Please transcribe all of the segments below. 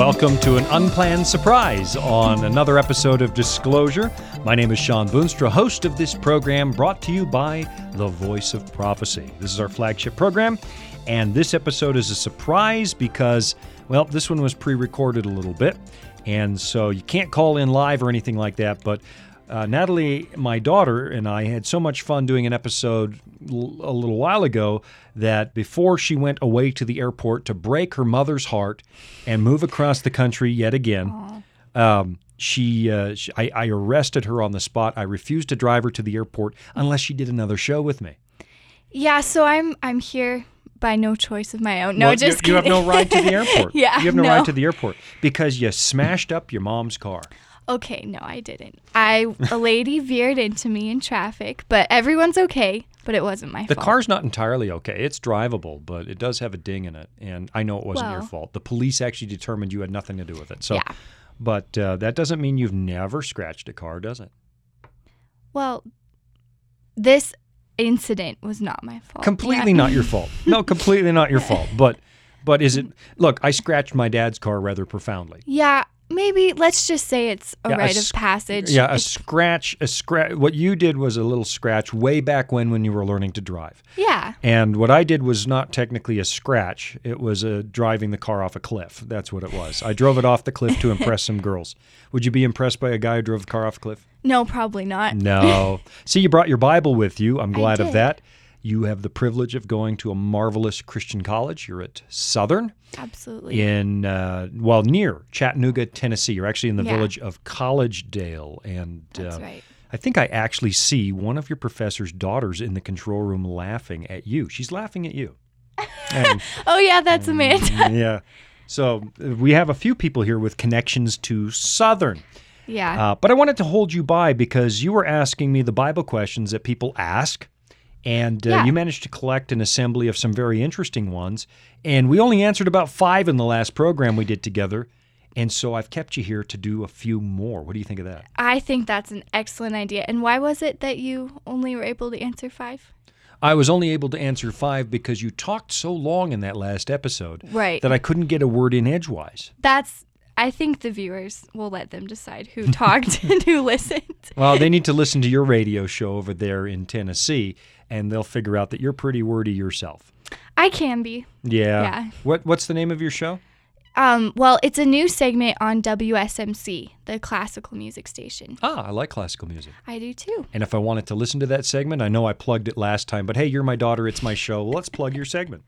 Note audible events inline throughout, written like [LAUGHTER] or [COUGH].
Welcome to an unplanned surprise on another episode of Disclosure. My name is Shawn Boonstra, host of this program brought to you by The Voice of Prophecy. This is our flagship program, and this episode is a surprise because, well, this one was pre recorded a little bit, and so you can't call in live or anything like that, but uh, Natalie, my daughter, and I had so much fun doing an episode l- a little while ago that before she went away to the airport to break her mother's heart and move across the country yet again, um, she, uh, she I, I arrested her on the spot. I refused to drive her to the airport unless she did another show with me. Yeah, so I'm I'm here by no choice of my own. No, Well, just you, you have no ride to the [LAUGHS] airport. Yeah, you have no, no. ride to the airport because you smashed up your mom's car. Okay, no, I didn't. I a lady veered into me in traffic, but everyone's okay. But it wasn't my The fault. The car's not entirely okay. It's drivable, but it does have a ding in it, and I know it wasn't your fault. The police actually determined you had nothing to do with it. So, Yeah. but uh, that doesn't mean you've never scratched a car, does it? Well, this incident was not my fault. Completely Yeah. not your fault. No, [LAUGHS] completely not your fault. But, but is it? Look, I scratched my dad's car rather profoundly. Yeah, maybe let's just say it's a Yeah, a rite sc- of passage. Yeah, a It's- scratch, a scratch. What you did was a little scratch way back when, when you were learning to drive. yeah. And what I did was not technically a scratch. It was a driving the car off a cliff. That's what it was. I drove it off the cliff to impress some girls. Would you be impressed by a guy who drove the car off a cliff? No, probably not. No. [LAUGHS] See, you brought your Bible with you. I'm glad of that. You have the privilege of going to a marvelous Christian college. You're at Southern Absolutely. in, uh, well, near Chattanooga, Tennessee. You're actually in the Yeah. village of Collegedale. And That's uh, right. I think I actually see one of your professor's daughters in the control room laughing at you. She's laughing at you. [LAUGHS] And- Oh yeah, that's Amanda. [LAUGHS] yeah. So uh, we have a few people here with connections to Southern. yeah. Uh, but I wanted to hold you by because you were asking me the Bible questions that people ask. And uh, Yeah. you managed to collect an assembly of some very interesting ones. And we only answered about five in the last program we did together. And so I've kept you here to do a few more. What do you think of that? I think that's an excellent idea. And why was it that you only were able to answer five? I was only able to answer five because you talked so long in that last episode Right. that I couldn't get a word in edgewise. That's. I think the viewers will let them decide who talked [LAUGHS] and who listened. Well, they need to listen to your radio show over there in Tennessee, and they'll figure out that you're pretty wordy yourself. I can be. Yeah. Yeah. What What's the name of your show? Um, well, it's a new segment on WSMC, the classical music station. Ah, I like classical music. I do too. And if I wanted to listen to that segment, I know I plugged it last time, but hey, you're my daughter, it's my show. Well, let's plug your segment.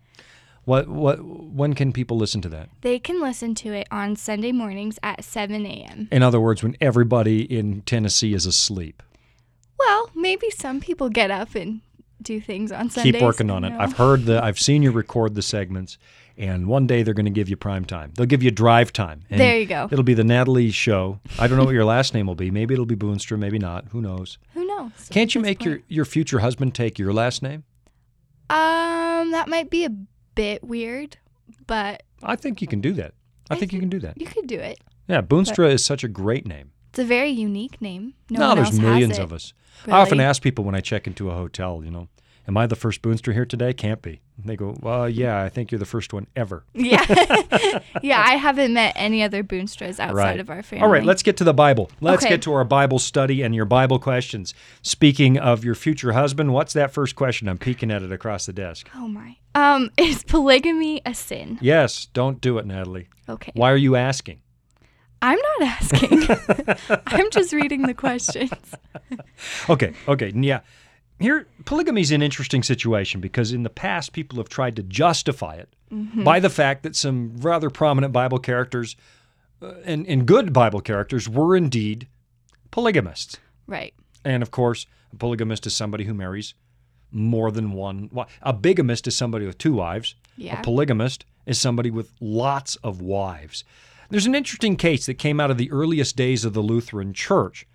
What what when can people listen to that? They can listen to it on Sunday mornings at 7 a.m. In other words, when everybody in Tennessee is asleep. Well, maybe some people get up and do things on Sundays. Keep working on it. I've heard the I've seen you record the segments and one day they're going to give you prime time. They'll give you drive time. And There you go. It'll be the Natalie show. I don't know what your last name will be. Maybe it'll be Boonstra, maybe not. Who knows? Who knows? Can't you make your, point. your future husband take your last name? Um, that might be a bit weird, but I think you can do that. I, I think you can do that. you could do it. Yeah, Boonstra is such a great name. It's a very unique name. No, No, one there's else millions has it. of us. I often ask people when I check into a hotel, you know, am I the first Boonstra here today? Can't be. And they go, well, yeah, I think you're the first one ever. [LAUGHS] Yeah, [LAUGHS] yeah. I haven't met any other Boonstras outside Right. of our family. All right, let's get to the Bible. Let's Okay. get to our Bible study and your Bible questions. Speaking of your future husband, what's that first question? I'm peeking at it across the desk. Oh my. Um, [LAUGHS] is polygamy a sin? Yes, don't do it, Natalie. Okay. Why are you asking? I'm not asking. [LAUGHS] I'm just reading the questions. Okay, okay, yeah. Here, polygamy is an interesting situation because in the past, people have tried to justify it by the fact that some rather prominent Bible characters uh, and, and good Bible characters were indeed polygamists. Right. And of course, a polygamist is somebody who marries more than one. A bigamist is somebody with two wives. Yeah. A polygamist is somebody with lots of wives. There's an interesting case that came out of the earliest days of the Lutheran Church.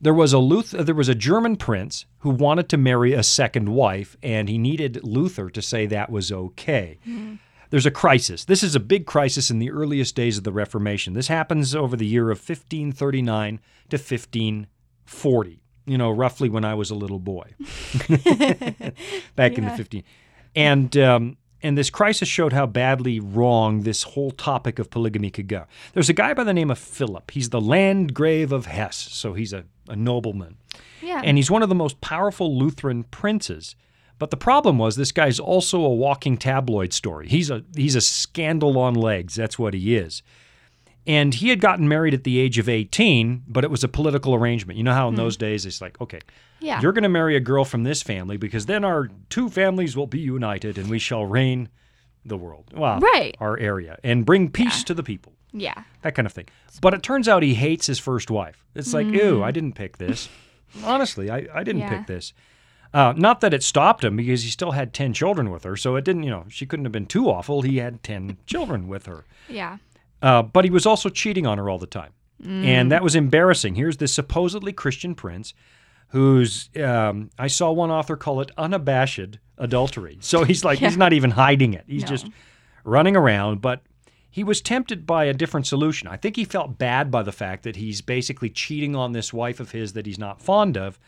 There was a Luth- there was a German prince who wanted to marry a second wife, and he needed Luther to say that was okay. There's a crisis. This is a big crisis in the earliest days of the Reformation. This happens over the year of 1539 to 1540. You know, roughly when I was a little boy, [LAUGHS] back in the Yeah. 15. And um, and this crisis showed how badly wrong this whole topic of polygamy could go. There's a guy by the name of Philip. He's the Landgrave of Hesse, so he's a, a nobleman. Yeah. And he's one of the most powerful Lutheran princes. But the problem was this guy's also a walking tabloid story. He's a he's a scandal on legs. That's what he is. And he had gotten married at the age of 18, but it was a political arrangement. You know how in those days it's like, okay, yeah. you're going to marry a girl from this family because then our two families will be united and we shall reign the world. Well, Right. our area and bring peace to the people. yeah. That kind of thing. But it turns out he hates his first wife. It's like, ew, I didn't pick this. Honestly, I, I didn't Mm. Yeah. pick this. Uh, not that it stopped him because he still had 10 children with her. So it didn't, you know, she couldn't have been too awful. He had 10 children with her. Yeah. Uh, but he was also cheating on her all the time. Mm. And that was embarrassing. Here's this supposedly Christian prince who's, um, I saw one author call it unabashed adultery. So he's like, he's [LAUGHS] not even hiding it. He's No. just running around. But he was tempted by a different solution. I think he felt bad by the fact that he's basically cheating on this wife of his that he's not fond of.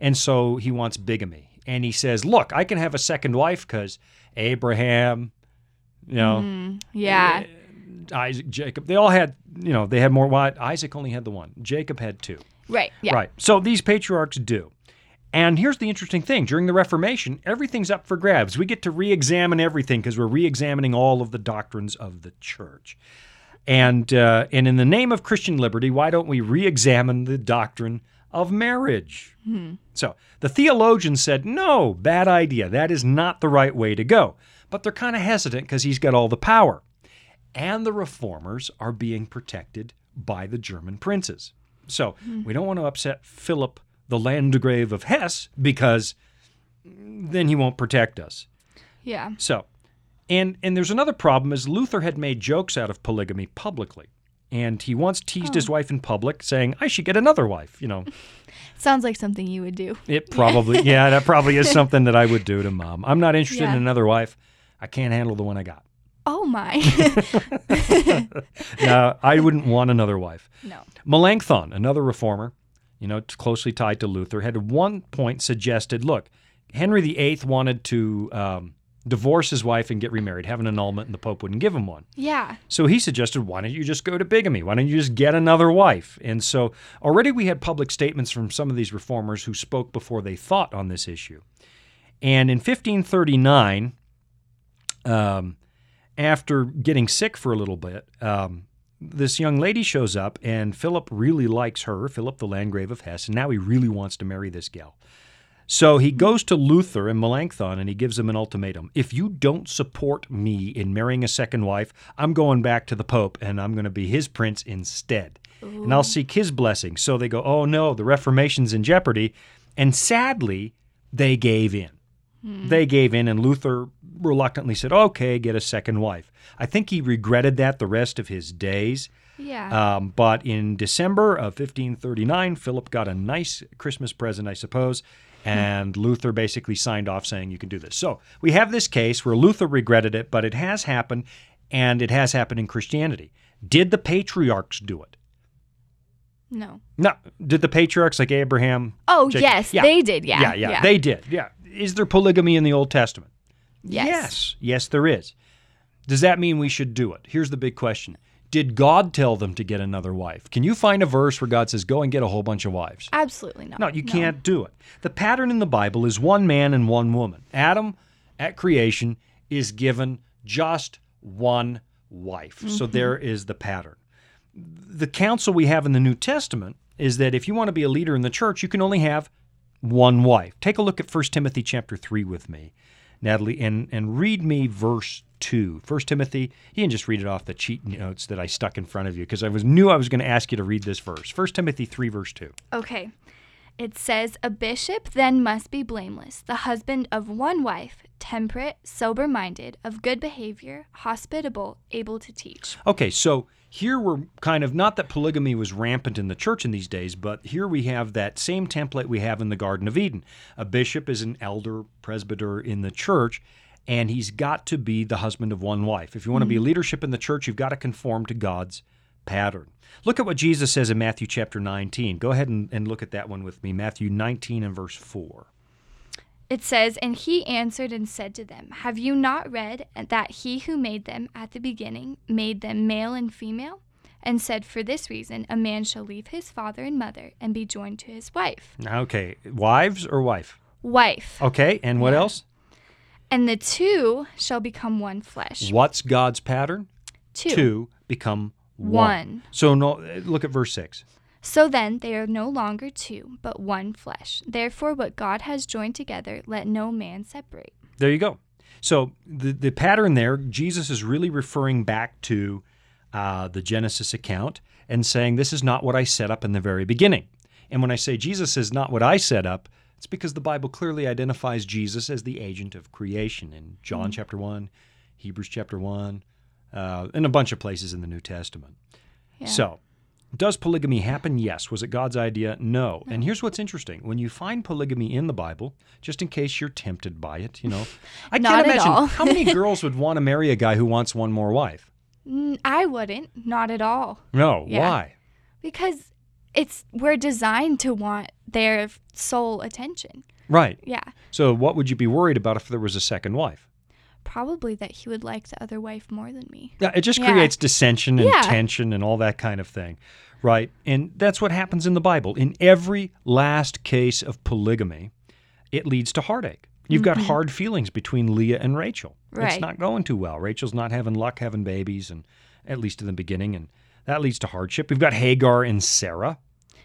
And so he wants bigamy. And he says, look, I can have a second wife because Abraham, you know, Mm, yeah. Isaac, Jacob, they all had, you know, they had more. Well, Isaac only had the one. Jacob had two. Right. Yeah. Right. So these patriarchs do. And here's the interesting thing during the Reformation, everything's up for grabs. We get to re examine everything because we're re examining all of the doctrines of the church. And, uh, and in the name of Christian liberty, why don't we re examine the doctrine of marriage? So the theologian said, no, bad idea. That is not the right way to go. But they're kind of hesitant because he's got all the power. And the reformers are being protected by the German princes. So hmm. we don't want to upset Philip, the Landgrave of Hesse, because then he won't protect us. Yeah. So, and and there's another problem is Luther had made jokes out of polygamy publicly. And he once teased his oh. wife in public, saying, I should get another wife. You know, [LAUGHS] Sounds like something you would do. it probably, yeah, that probably is [LAUGHS] something that I would do to mom. I'm not interested Yeah. in another wife. I can't handle the one I got. Oh my. [LAUGHS] No, I wouldn't want another wife. no. Melanchthon, another reformer, you know, closely tied to Luther, had at one point suggested, look, Henry VIII wanted to um, divorce his wife and get remarried, have an annulment, and the Pope wouldn't give him one. Yeah. So he suggested, why don't you just go to bigamy? Why don't you just get another wife? And so already we had public statements from some of these reformers who spoke before they thought on this issue. And in 1539, um, after getting sick for a little bit, um, this young lady shows up, and Philip really likes her, Philip the Landgrave of Hesse, and now he really wants to marry this gal. So he goes to Luther and Melanchthon and he gives him an ultimatum. If you don't support me in marrying a second wife, I'm going back to the Pope and I'm going to be his prince instead. And I'll seek his blessing. So they go, oh no, the Reformation's in jeopardy. And sadly, they gave in. They gave in, and Luther reluctantly said, okay, get a second wife. I think he regretted that the rest of his days. Yeah. Um, but in December of 1539, Philip got a nice Christmas present, I suppose, and Luther basically signed off saying you can do this. So we have this case where Luther regretted it, but it has happened, and it has happened in Christianity. Did the patriarchs do it? no. No. Did the patriarchs like Abraham? Oh, Jacob- yes. Yeah. They did. Yeah. yeah, yeah, they did. Yeah. Is there polygamy in the Old Testament? Yes. Yes, yes, there is. Does that mean we should do it? Here's the big question Did God tell them to get another wife? Can you find a verse where God says, go and get a whole bunch of wives? Absolutely not. No, you can't do it. The pattern in the Bible is one man and one woman. Adam, at creation, is given just one wife. So mm-hmm. there is the pattern. The counsel we have in the New Testament is that if you want to be a leader in the church, you can only have one wife. Take a look at 1 Timothy chapter 3 with me, Natalie, and, and read me verse 2. 1 Timothy, you can just read it off the cheat notes that I stuck in front of you because I was knew I was going to ask you to read this verse. 1 Timothy 3, verse 2. Okay. It says, A bishop then must be blameless, the husband of one wife, temperate, sober minded, of good behavior, hospitable, able to teach. Okay, so here we're kind of not that polygamy was rampant in the church in these days, but here we have that same template we have in the Garden of Eden. A bishop is an elder presbyter in the church, and he's got to be the husband of one wife. If you want to be mm-hmm. leadership in the church, you've got to conform to God's pattern. Look at what Jesus says in Matthew chapter 19. Go ahead and, and look at that one with me. Matthew 19 and verse 4. It says, And he answered and said to them, Have you not read that he who made them at the beginning made them male and female? And said, For this reason, a man shall leave his father and mother and be joined to his wife. Okay. Wives or wife? Wife. Okay. And what Yeah. else? And the two shall become one flesh. What's God's pattern? Two. become one. One. So no, look at verse 6. So then they are no longer two, but one flesh. Therefore, what God has joined together, let no man separate. There you go. So the the pattern there, Jesus is really referring back to uh, the Genesis account and saying this is not what I set up in the very beginning. And when I say Jesus is not what I set up, it's because the Bible clearly identifies Jesus as the agent of creation in John chapter one, Hebrews chapter one, uh, and a bunch of places in the New Testament. Yeah. So, does polygamy happen? Yes. Was it God's idea? No. And here's what's interesting: when you find polygamy in the Bible, just in case you're tempted by it, you know, I can't imagine how many [LAUGHS] girls would want to marry a guy who wants one more wife. I wouldn't, not at all. No. Yeah. Why? Because it's we're designed to want their sole attention. Right. Yeah. So, what would you be worried about if there was a second wife? Probably that he would like the other wife more than me. Yeah, it just Yeah. creates dissension and Yeah. tension and all that kind of thing. Right. And that's what happens in the Bible. In every last case of polygamy, it leads to heartache. You've got hard feelings between Leah and Rachel. It's Mm-hmm. Not going too well. Rachel's not having luck having babies, and at least in the beginning, and that leads to hardship. We've got Hagar and Sarah,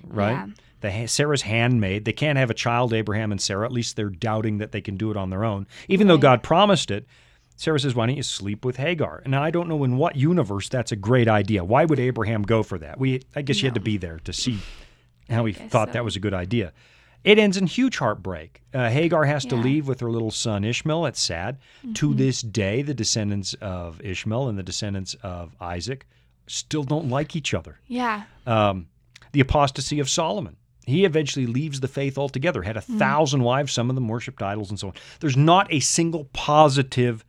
right? Yeah. The Sarah's handmaid. They can't have a child, Abraham and Sarah. At least they're doubting that they can do it on their own, even though God promised it. Sarah says, "Why don't you sleep with Hagar?" And I don't know in what universe that's a great idea. Why would Abraham go for that? We, I guess, you had to be there to see how he thought so. that was a good idea. It ends in huge heartbreak. Uh, Hagar has to leave with her little son Ishmael. It's sad. To this day, the descendants of Ishmael and the descendants of Isaac still don't like each other. Yeah. Um, the apostasy of Solomon. He eventually leaves the faith altogether, had a thousand wives, some of them worshipped idols and so on. There's not a single positive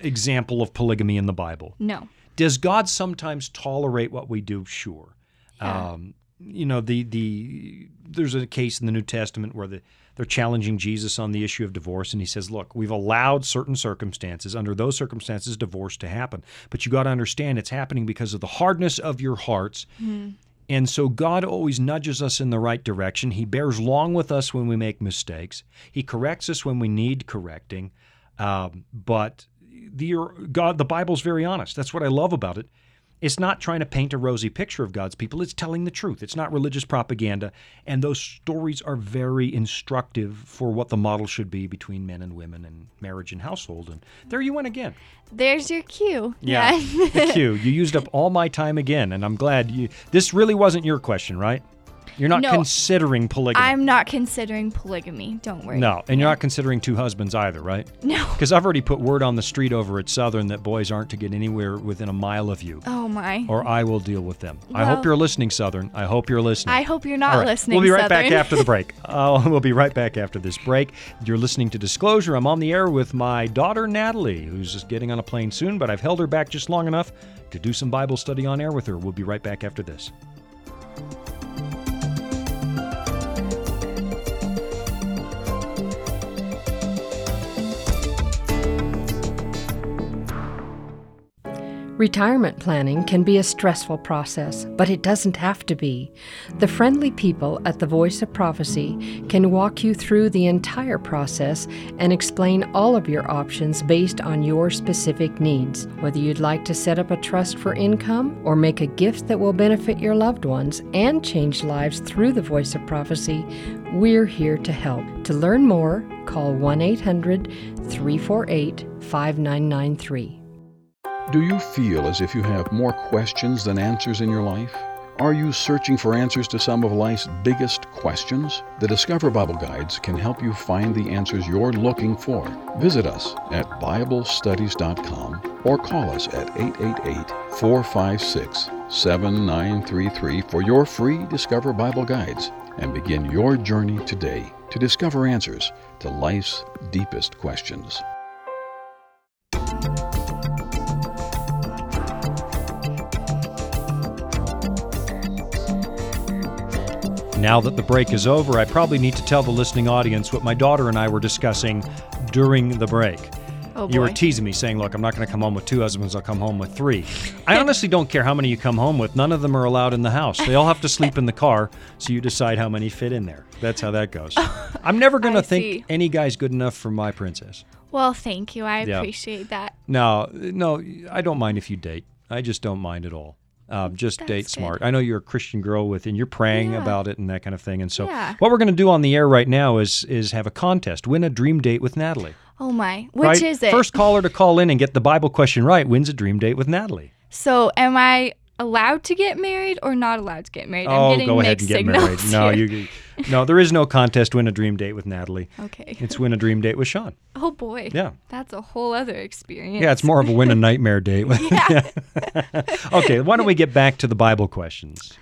example of polygamy in the Bible. No. Does God sometimes tolerate what we do? Sure. Yeah. Um, you know, the the there's a case in the New Testament where the, they're challenging Jesus on the issue of divorce, and he says, "Look, we've allowed certain circumstances. Under those circumstances, divorce to happen, but you got to understand it's happening because of the hardness of your hearts." And so God always nudges us in the right direction. He bears long with us when we make mistakes. He corrects us when we need correcting. Um, but the God, the Bible's very honest. That's what I love about it. It's not trying to paint a rosy picture of God's people. It's telling the truth. It's not religious propaganda. And those stories are very instructive for what the model should be between men and women and marriage and household. And there you went again. There's your cue. Yeah. Yeah. the cue. You used up all my time again, and I'm glad you. This really wasn't your question, right? You're not No. considering polygamy. I'm not considering polygamy. Don't worry. no, and you're not considering two husbands either, right? No. Because I've already put word on the street over at Southern that boys aren't to get anywhere within a mile of you, Oh my. or I will deal with them. I hope you're listening, Southern. I hope you're listening. I hope you're not right. listening. We'll be right back after the break. [LAUGHS] Uh, [LAUGHS] we'll be right back after this break. You're listening to Disclosure. I'm on the air with my daughter, Natalie, who's just getting on a plane soon, but I've held her back just long enough to do some Bible study on air with her. We'll be right back after this. Retirement planning can be a stressful process, but it doesn't have to be. The friendly people at the Voice of Prophecy can walk you through the entire process and explain all of your options based on your specific needs. Whether you'd like to set up a trust for income or make a gift that will benefit your loved ones and change lives through the Voice of Prophecy, we're here to help. To learn more, call 1 800 348 5993. Do you feel as if you have more questions than answers in your life? Are you searching for answers to some of life's biggest questions? The Discover Bible Guides can help you find the answers you're looking for. Visit us at BibleStudies.com or call us at 888 456 7933 for your free Discover Bible Guides and begin your journey today to discover answers to life's deepest questions. Now that the break is over, I probably need to tell the listening audience what my daughter and I were discussing during the break. Oh, You were teasing me, saying, Look, I'm not going to come home with two husbands, I'll come home with three. I honestly don't care how many you come home with. None of them are allowed in the house. They all have to sleep in the car, so you decide how many fit in there. That's how that goes. [LAUGHS] I'm never going to think see. any guy's good enough for my princess. Well, thank you. I Yeah. appreciate that. No, no, I don't mind if you date. I just don't mind at all. Um, just date That's good. smart. I know you're a Christian girl with, and you're praying Yeah. about it and that kind of thing. And so, Yeah. what we're going to do on the air right now is is have a contest, win a dream date with Natalie. Oh my. Which right? is it? First caller to call in and get the Bible question right wins a dream date with Natalie. So, am I allowed to get married or not allowed to get married? I'm oh, getting go ahead and get married. No, here. you, no, there is no contest. Win a dream date with Natalie. Okay. It's win a dream date with Shawn. [LAUGHS] Oh boy. Yeah. That's a whole other experience. Yeah, it's more of a win a nightmare date. [LAUGHS] Yeah. [LAUGHS] okay, why don't we get back to the Bible questions?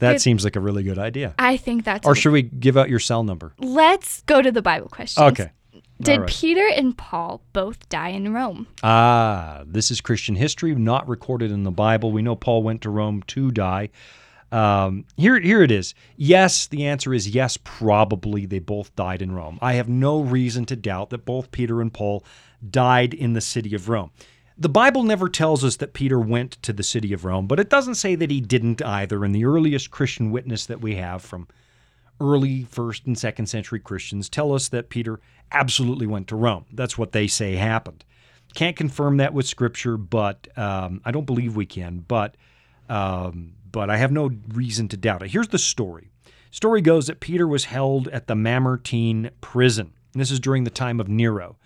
That Good. seems like a really good idea. I think that's. Or should we give out your cell number? Let's go to the Bible questions. Okay. Did right. Peter and Paul both die in Rome? Ah, this is Christian history, not recorded in the Bible. We know Paul went to Rome to die. Um, here, here it is. Yes, the answer is yes. Probably they both died in Rome. I have no reason to doubt that both Peter and Paul died in the city of Rome. The Bible never tells us that Peter went to the city of Rome, but it doesn't say that he didn't either. And the earliest Christian witness that we have from early first and second century Christians tell us that Peter absolutely went to Rome. That's what they say happened. Can't confirm that with Scripture, but um, I don't believe we can. But um, but I have no reason to doubt it. Here's the story. Story goes that Peter was held at the Mamertine prison. And this is during the time of Nero.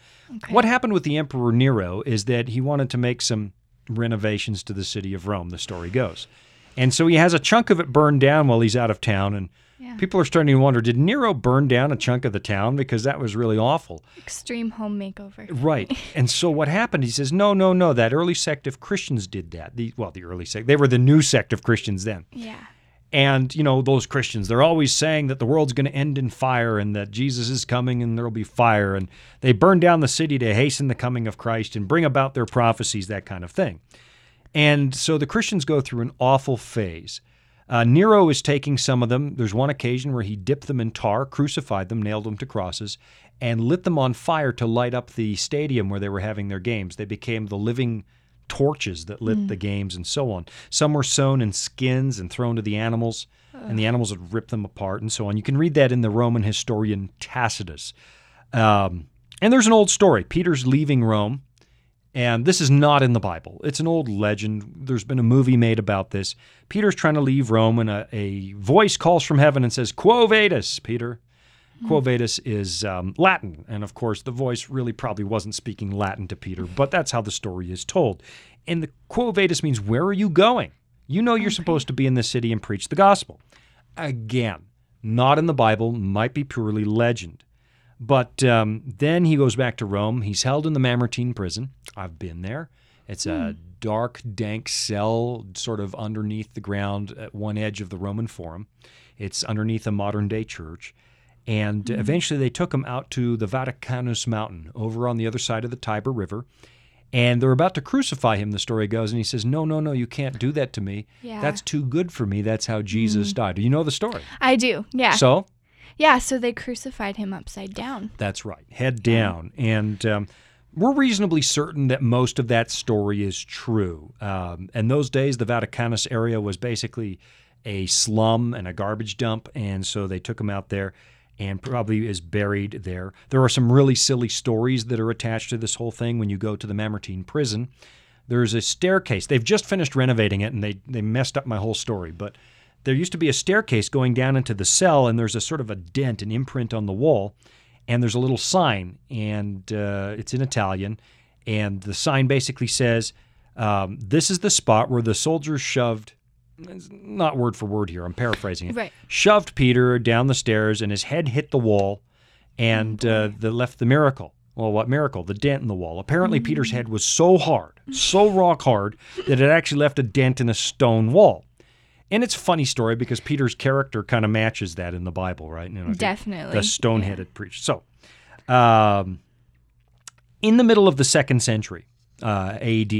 What happened with the Emperor Nero is that he wanted to make some renovations to the city of Rome, the story goes. And so he has a chunk of it burned down while he's out of town. And Yeah. people are starting to wonder did Nero burn down a chunk of the town? Because that was really awful. Extreme home makeover. Right. [LAUGHS] and so what happened? He says, no, no, no. That early sect of Christians did that. The well, the early sect. They were the new sect of Christians then. Yeah. And you know those Christians, they're always saying that the world's going to end in fire and that Jesus is coming and there'll be fire. And they burn down the city to hasten the coming of Christ and bring about their prophecies, that kind of thing. And so the Christians go through an awful phase. Uh, Nero is taking some of them. There's one occasion where he dipped them in tar, crucified them, nailed them to crosses, and lit them on fire to light up the stadium where they were having their games. They became the living torches that lit the games and so on. Some were sewn in skins and thrown to the animals, and the animals would rip them apart and so on. You can read that in the Roman historian Tacitus. Um, and there's an old story. Peter's leaving Rome. And this is not in the Bible. It's an old legend. There's been a movie made about this. Peter's trying to leave Rome, and a, a voice calls from heaven and says, Quo vadis, Peter. Quo vadis is um, Latin. And of course, the voice really probably wasn't speaking Latin to Peter, but that's how the story is told. And the Quo vadis means, Where are you going? You know you're supposed to be in this city and preach the gospel. Again, not in the Bible, might be purely legend. But um, then he goes back to Rome. He's held in the Mamertine prison. I've been there. It's a hmm. dark, dank cell, sort of underneath the ground at one edge of the Roman Forum. It's underneath a modern day church. And hmm. eventually they took him out to the Vaticanus Mountain over on the other side of the Tiber River. And they're about to crucify him, the story goes. And he says, No, no, no, you can't do that to me. Yeah. That's too good for me. That's how Jesus hmm. died. Do you know the story? I do. Yeah. So yeah. So they crucified him upside down. That's right, head down. And um, we're reasonably certain that most of that story is true. Um, in those days, the Vaticanus area was basically a slum and a garbage dump. And so they took him out there and probably is buried there. There are some really silly stories that are attached to this whole thing when you go to the Mamertine prison. There's a staircase. They've just finished renovating it and they, they messed up my whole story. But there used to be a staircase going down into the cell, and there's a sort of a dent, an imprint on the wall, and there's a little sign, and uh, it's in Italian, and the sign basically says, um, "This is the spot where the soldiers shoved." Not word for word here. I'm paraphrasing it. Right. Shoved Peter down the stairs, and his head hit the wall, and uh, the left the miracle. Well, what miracle? The dent in the wall. Apparently, Peter's head was so hard, so rock hard, that it actually left a dent in a stone wall. And it's a funny story because Peter's character kind of matches that in the Bible, right? You know, Definitely. The stone headed preacher. So, um, in the middle of the second century uh, AD,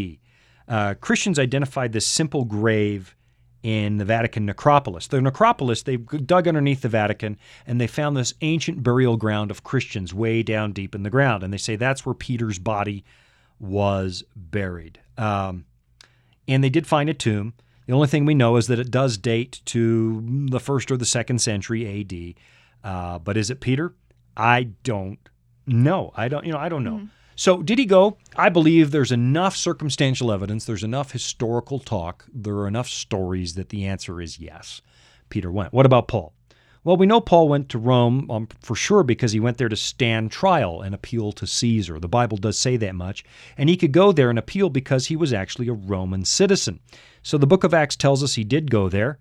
uh, Christians identified this simple grave in the Vatican necropolis. The necropolis, they dug underneath the Vatican and they found this ancient burial ground of Christians way down deep in the ground. And they say that's where Peter's body was buried. Um, and they did find a tomb. The only thing we know is that it does date to the first or the second century AD. Uh, but is it Peter? I don't know. I don't. You know, I don't know. So did he go? I believe there's enough circumstantial evidence. There's enough historical talk. There are enough stories that the answer is yes. Peter went. What about Paul? Well, we know Paul went to Rome um, for sure because he went there to stand trial and appeal to Caesar. The Bible does say that much. And he could go there and appeal because he was actually a Roman citizen. So the book of Acts tells us he did go there.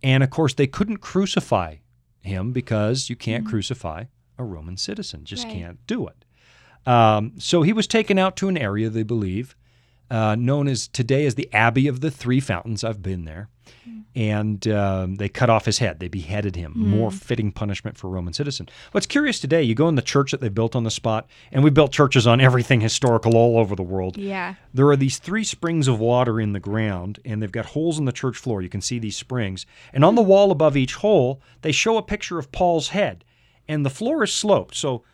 And of course, they couldn't crucify him because you can't crucify a Roman citizen, just Right. can't do it. Um, so he was taken out to an area, they believe, uh, known as today as the Abbey of the Three Fountains. I've been there. And um, they cut off his head. They beheaded him. More fitting punishment for a Roman citizen. What's curious today, you go in the church that they built on the spot, and we built churches on everything historical all over the world. Yeah. There are these three springs of water in the ground, and they've got holes in the church floor. You can see these springs. And on the wall above each hole, they show a picture of Paul's head. And the floor is sloped. So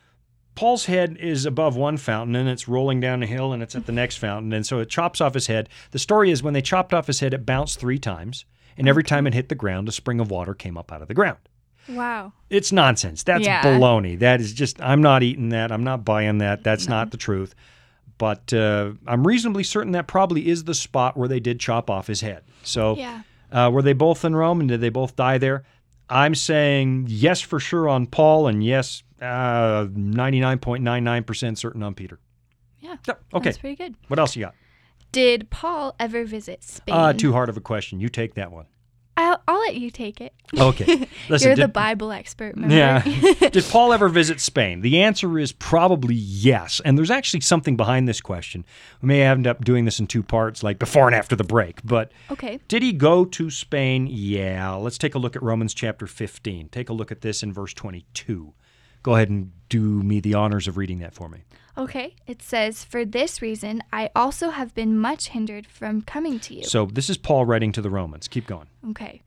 Paul's head is above one fountain and it's rolling down a hill and it's at the next fountain. And so it chops off his head. The story is when they chopped off his head, it bounced three times. And every time it hit the ground, a spring of water came up out of the ground. Wow. It's nonsense. That's Yeah. baloney. That is just, I'm not eating that. I'm not buying that. That's not the truth. But uh, I'm reasonably certain that probably is the spot where they did chop off his head. So Yeah. uh, were they both in Rome and did they both die there? I'm saying yes for sure on Paul and yes, uh, 99.99% certain on Peter. Yeah. Okay. That's pretty good. What else you got? Did Paul ever visit Spain? Uh, too hard of a question. You take that one. I'll, I'll let you take it. Okay. [LAUGHS] Listen, You're the Bible expert, remember? Yeah. [LAUGHS] Did Paul ever visit Spain? The answer is probably yes. And there's actually something behind this question. We may end up doing this in two parts, like before and after the break. But okay. did he go to Spain? Yeah. Let's take a look at Romans chapter 15. Take a look at this in verse 22. Go ahead and do me the honors of reading that for me. Okay. It says, For this reason, I also have been much hindered from coming to you. So this is Paul writing to the Romans. Keep going. Okay.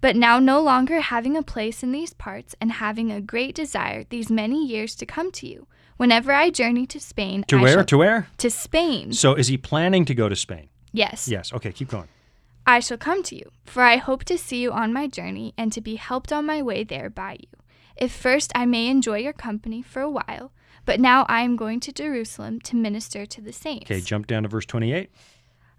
But now, no longer having a place in these parts and having a great desire these many years to come to you, whenever I journey to Spain, To I where? shall- To where? to Spain. So is he planning to go to Spain? yes. Yes. Okay, keep going. I shall come to you, for I hope to see you on my journey and to be helped on my way there by you. If first I may enjoy your company for a while, but now I am going to Jerusalem to minister to the saints. Okay, jump down to verse 28.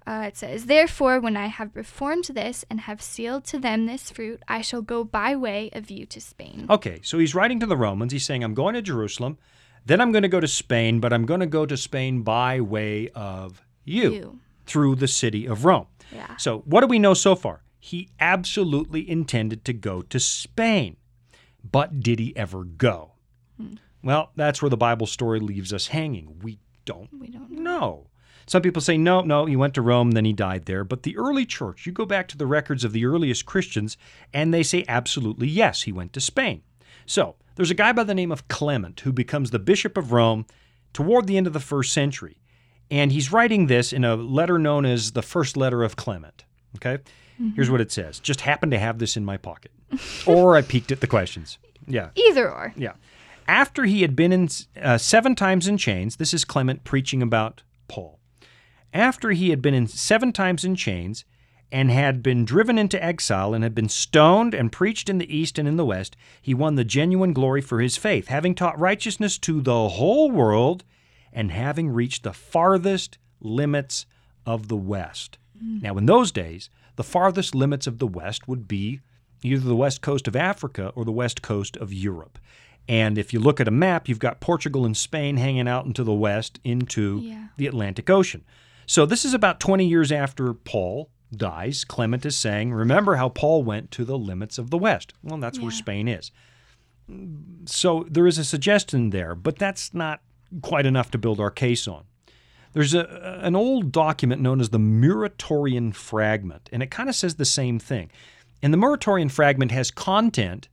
Uh, it says, Therefore, when I have performed this and have sealed to them this fruit, I shall go by way of you to Spain. Okay, so he's writing to the Romans. He's saying, I'm going to Jerusalem, then I'm going to go to Spain, but I'm going to go to Spain by way of you, You. through the city of Rome. Yeah. So, what do we know so far? He absolutely intended to go to Spain, but did he ever go? Hmm. Well, that's where the Bible story leaves us hanging. We don't We don't know. Some people say, no, no, he went to Rome, then he died there. But the early church, you go back to the records of the earliest Christians, and they say absolutely yes, he went to Spain. So there's a guy by the name of Clement who becomes the Bishop of Rome toward the end of the first century. And he's writing this in a letter known as the First Letter of Clement. Okay? Here's what it says. Just happened to have this in my pocket. or I peeked at the questions. Yeah. Either or. Yeah. After he had been in uh, seven times in chains, this is Clement preaching about Paul. After he had been in seven times in chains and had been driven into exile and had been stoned and preached in the east and in the west, he won the genuine glory for his faith, having taught righteousness to the whole world and having reached the farthest limits of the west. Now, in those days, the farthest limits of the west would be either the west coast of Africa or the west coast of Europe. And if you look at a map, you've got Portugal and Spain hanging out into the west into Yeah. the Atlantic Ocean. So this is about 20 years after Paul dies. Clement is saying, remember how Paul went to the limits of the west. Well, that's where Spain is. So there is a suggestion there, but that's not quite enough to build our case on. There's a, an old document known as the Muratorian Fragment, and it kind of says the same thing. And the Muratorian Fragment has content.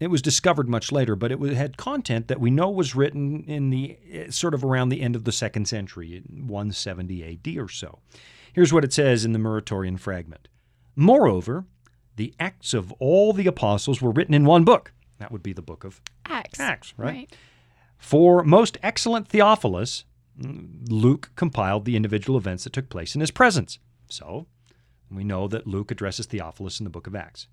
It was discovered much later, but it had content that we know was written in the eh, sort of around the end of the second century, 170 AD or so. Here's what it says in the Muratorian Fragment. Moreover, the Acts of all the apostles were written in one book. That would be the book of Acts. Acts, right? For most excellent Theophilus, Luke compiled the individual events that took place in his presence. So we know that Luke addresses Theophilus in the book of Acts.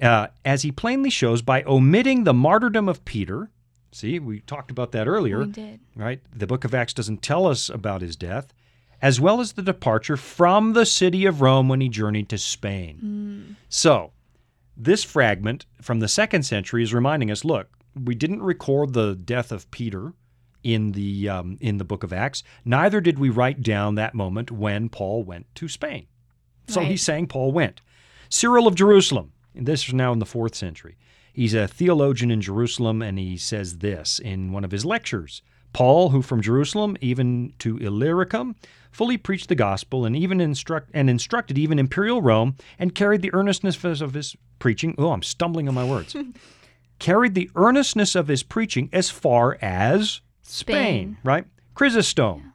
Uh, as he plainly shows by omitting the martyrdom of Peter. See, we talked about that earlier. We did. Right? The book of Acts doesn't tell us about his death, as well as the departure from the city of Rome when he journeyed to Spain. So, this fragment from the second century is reminding us look, we didn't record the death of Peter in the um, in the book of Acts. Neither did we write down that moment when Paul went to Spain. So Right. he's saying Paul went. Cyril of Jerusalem, and this is now in the fourth century. He's a theologian in Jerusalem, and he says this in one of his lectures. Paul, who from Jerusalem even to Illyricum, fully preached the gospel and even instruct and instructed even imperial Rome, and carried the earnestness of his preaching. Oh, I'm stumbling on my words. [LAUGHS] carried the earnestness of his preaching as far as Spain, Spain. right? Chrysostom,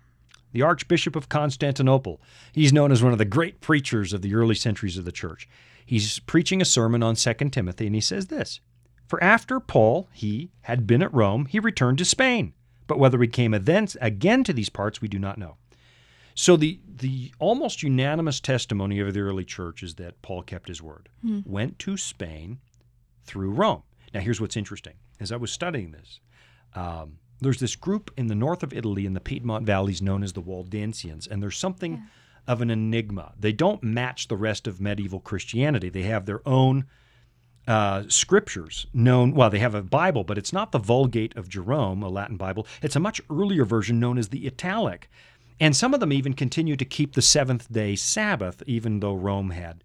the Archbishop of Constantinople. He's known as one of the great preachers of the early centuries of the church. He's preaching a sermon on 2 Timothy, and he says this For after Paul, he had been at Rome, he returned to Spain. But whether he came thence again to these parts, we do not know. So the the almost unanimous testimony of the early church is that Paul kept his word, went to Spain through Rome. Now, here's what's interesting. As I was studying this, um, there's this group in the north of Italy in the Piedmont valleys known as the Waldensians, and there's something of an enigma. They don't match the rest of medieval Christianity. They have their own uh, scriptures known. Well, they have a Bible, but it's not the Vulgate of Jerome, a Latin Bible. It's a much earlier version known as the Italic. And some of them even continue to keep the seventh day Sabbath, even though Rome had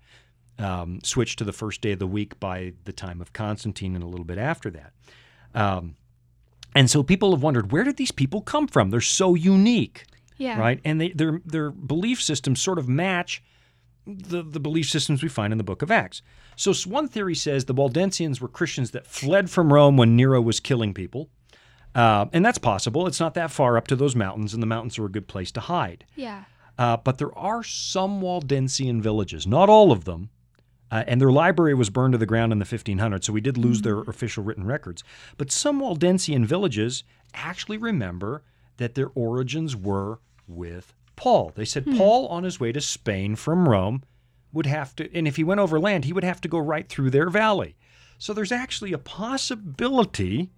um, switched to the first day of the week by the time of Constantine and a little bit after that. Um, and so people have wondered where did these people come from? They're so unique, Yeah. right? And they, their their belief systems sort of match the, the belief systems we find in the book of Acts. So one theory says the Waldensians were Christians that fled from Rome when Nero was killing people. Uh, and that's possible. It's not that far up to those mountains, and the mountains are a good place to hide. Yeah. Uh, but there are some Waldensian villages, not all of them. Uh, and their library was burned to the ground in the 1500s, so we did lose their official written records. But some Waldensian villages actually remember that their origins were with Paul. They said Paul, on his way to Spain from Rome, would have to, and if he went overland, he would have to go right through their valley. So there's actually a possibility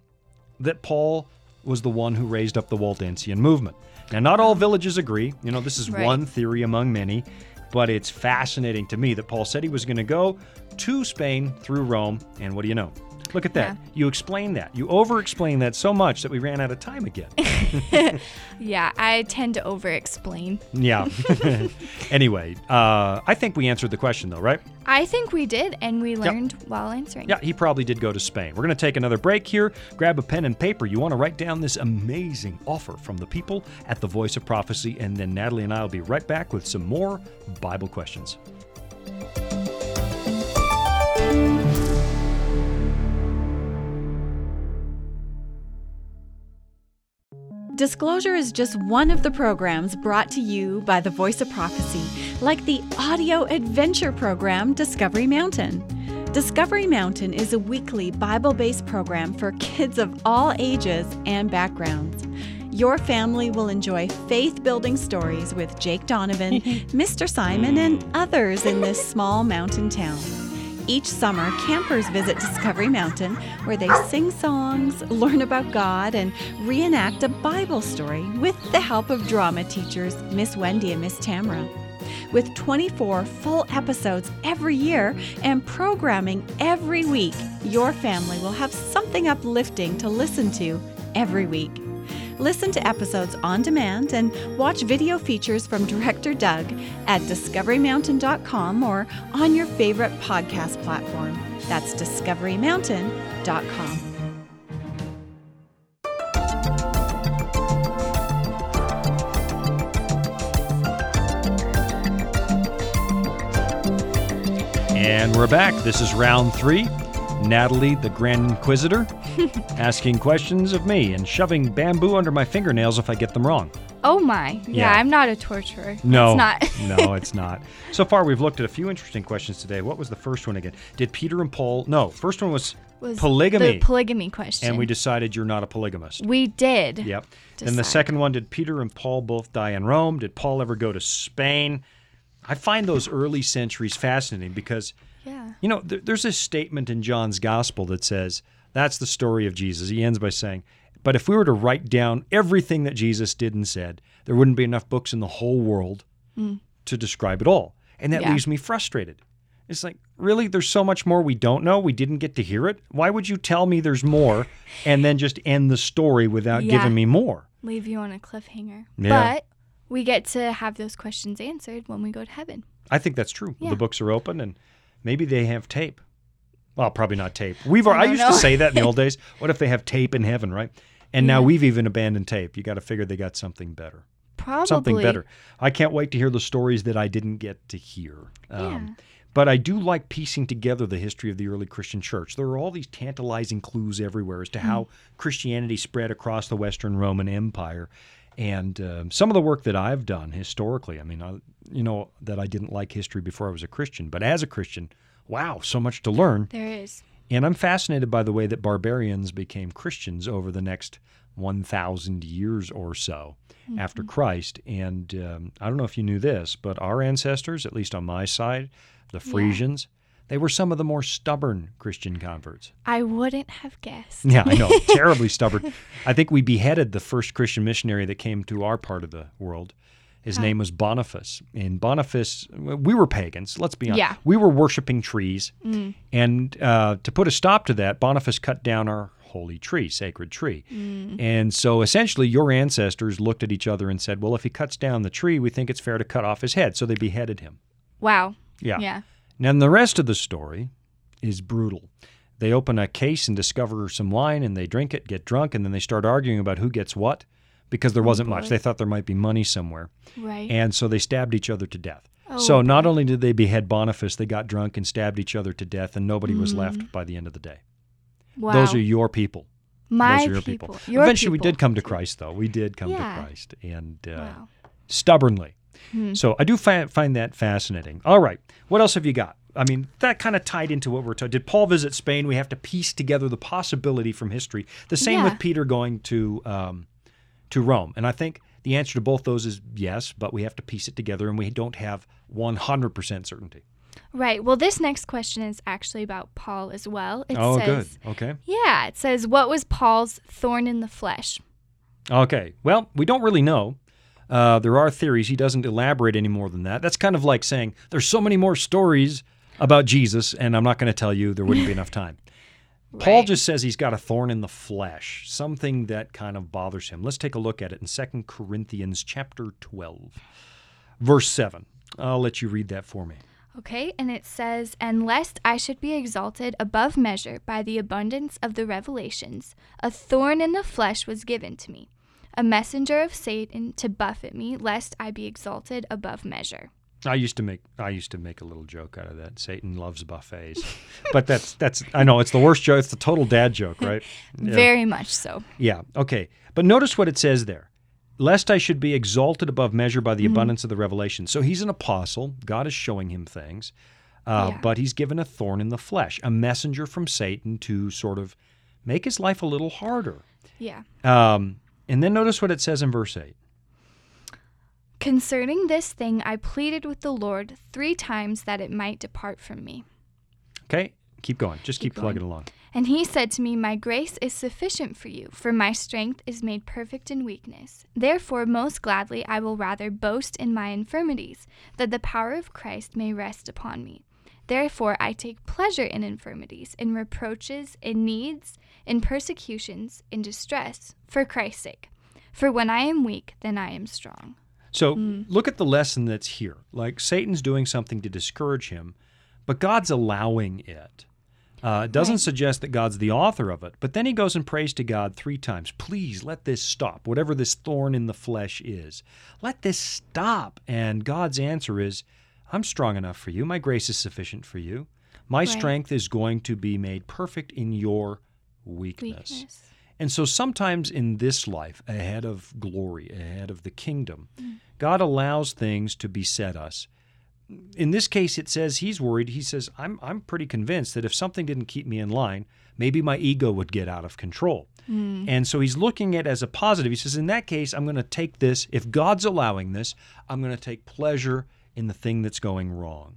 that Paul was the one who raised up the Waldensian movement. Now, not all villages agree. You know, this is Right. one theory among many, but it's fascinating to me that Paul said he was going to go to Spain through Rome. And what do you know? Look at that. You explained that. You over explained that so much that we ran out of time again. [LAUGHS] Yeah, I tend to over explain. yeah. [LAUGHS] [LAUGHS] anyway, uh, I think we answered the question, though, right? I think we did, and we learned while answering. Yeah, he probably did go to Spain. We're going to take another break here. Grab a pen and paper. You want to write down this amazing offer from the people at the Voice of Prophecy, and then Natalie and I will be right back with some more Bible questions. Disclosure is just one of the programs brought to you by the Voice of Prophecy, like the audio adventure program Discovery Mountain. Discovery Mountain is a weekly Bible based program for kids of all ages and backgrounds. Your family will enjoy faith building stories with Jake Donovan, [LAUGHS] Mr. Simon, and others in this small mountain town. Each summer, campers visit Discovery Mountain where they sing songs, [LAUGHS] learn about God, and reenact a Bible story with the help of drama teachers Miss Wendy and Miss Tamra. With 24 full episodes every year and programming every week, your family will have something uplifting to listen to every week. Listen to episodes on demand and watch video features from director Doug at discoverymountain.com or on your favorite podcast platform. That's discoverymountain.com. And we're back. This is round three. Natalie, the Grand Inquisitor, [LAUGHS] asking questions of me and shoving bamboo under my fingernails if I get them wrong. Oh my. Yeah, Yeah. I'm not a torturer. No, It's not. [LAUGHS] no, it's not. So far, we've looked at a few interesting questions today. What was the first one again? Did Peter and Paul? No, first one was, Was polygamy, The polygamy question. and we decided you're not a polygamist. we did. Yep. Then the decide. second one, did Peter and Paul both die in Rome? Did Paul ever go to Spain? I find those early centuries fascinating because, Yeah. you know, there, there's this statement in John's gospel that says, that's the story of Jesus. He ends by saying, but if we were to write down everything that Jesus did and said, there wouldn't be enough books in the whole world mm. to describe it all. And that Yeah. leaves me frustrated. It's like, really? There's so much more we don't know. We didn't get to hear it. Why would you tell me there's more and then just end the story without Yeah. giving me more? Leave you on a cliffhanger. Yeah. But we get to have those questions answered when we go to heaven. I think that's true. The books are open and maybe they have tape. Well, probably not tape. We've I I, used know. to say that in the old [LAUGHS] days. What if they have tape in heaven, right? And now we've even abandoned tape. You got to figure they got something better. Probably. Something better. I can't wait to hear the stories that I didn't get to hear. Um, Yeah. But I do like piecing together the history of the early Christian church. There are all these tantalizing clues everywhere as to how Hmm. Christianity spread across the Western Roman Empire. And um, some of the work that I've done historically, I mean, I, you know, that I didn't like history before I was a Christian, but as a Christian, wow, so much to learn. There is. And I'm fascinated by the way that barbarians became Christians over the next 1,000 years or so after Christ. And um, I don't know if you knew this, but our ancestors, at least on my side, the Frisians, they were some of the more stubborn Christian converts. I wouldn't have guessed. Yeah, I know, [LAUGHS] terribly stubborn. I think we beheaded the first Christian missionary that came to our part of the world. His name was Boniface. And Boniface, we were pagans, let's be honest. Yeah. We were worshiping trees. And uh, to put a stop to that, Boniface cut down our holy tree, sacred tree. And so essentially, your ancestors looked at each other and said, well, if he cuts down the tree, we think it's fair to cut off his head. So they beheaded him. Wow. Yeah. Yeah. And the rest of the story is brutal. They open a case and discover some wine and they drink it, get drunk, and then they start arguing about who gets what because there wasn't much. They thought there might be money somewhere. Right. And so they stabbed each other to death. Oh, so not only did they behead Boniface, they got drunk and stabbed each other to death, and nobody was left by the end of the day. wow. Those are your people. my Those are your people. people. Your Eventually, we did come to Christ, though. We did come Yeah. to Christ, and uh, Wow. stubbornly. Hmm. So I do fi- find that fascinating. All right, what else have you got? I mean, that kind of tied into what we're talking. Did Paul visit Spain? We have to piece together the possibility from history. The same Yeah. with Peter going to um, to Rome, and I think the answer to both those is yes, but we have to piece it together, and we don't have 100% certainty. Right. Well, this next question is actually about Paul as well. It oh, says, good. Okay. Yeah, it says, What was Paul's thorn in the flesh? Okay. Well, we don't really know. Uh, there are theories. He doesn't elaborate any more than that. That's kind of like saying there's so many more stories about Jesus, and I'm not going to tell you. There wouldn't be enough time. [LAUGHS] Paul just says he's got a thorn in the flesh, something that kind of bothers him. Let's take a look at it in 2 Corinthians chapter 12, verse 7. I'll let you read that for me. Okay, and it says, And lest I should be exalted above measure by the abundance of the revelations, a thorn in the flesh was given to me, a messenger of Satan to buffet me, lest I be exalted above measure. I used to make I used to make a little joke out of that. Satan loves buffets, [LAUGHS] but that's that's I know it's the worst joke. It's the total dad joke, right? [LAUGHS] Yeah. Very much so. Yeah. Okay. But notice what it says there. Lest I should be exalted above measure by the Mm-hmm. abundance of the revelation. So he's an apostle. God is showing him things. Uh, Yeah. But he's given a thorn in the flesh, a messenger from Satan to sort of make his life a little harder. Yeah. Um, and then notice what it says in verse 8. Concerning this thing, I pleaded with the Lord three times that it might depart from me. Okay? Keep going. Just keep, Keep plugging along. And he said to me, My grace is sufficient for you, for my strength is made perfect in weakness. Therefore, most gladly, I will rather boast in my infirmities, that the power of Christ may rest upon me. Therefore, I take pleasure in infirmities, in reproaches, in needs, in persecutions, in distress, for Christ's sake. For when I am weak, then I am strong. So Hmm. look at the lesson that's here. Like Satan's doing something to discourage him, but God's allowing it. Uh, it doesn't Right. suggest that God's the author of it, but then he goes and prays to God three times. Please let this stop, whatever this thorn in the flesh is. Let this stop. And God's answer is, I'm strong enough for you. My grace is sufficient for you. My Right. strength is going to be made perfect in your weakness. Weakness. And so sometimes in this life, ahead of glory, ahead of the kingdom, mm. God allows things to beset us. In this case, it says he's worried. He says, I'm, I'm pretty convinced that if something didn't keep me in line, maybe my ego would get out of control. Mm. And so he's looking at it as a positive. He says, in that case, I'm going to take this. If God's allowing this, I'm going to take pleasure in the thing that's going wrong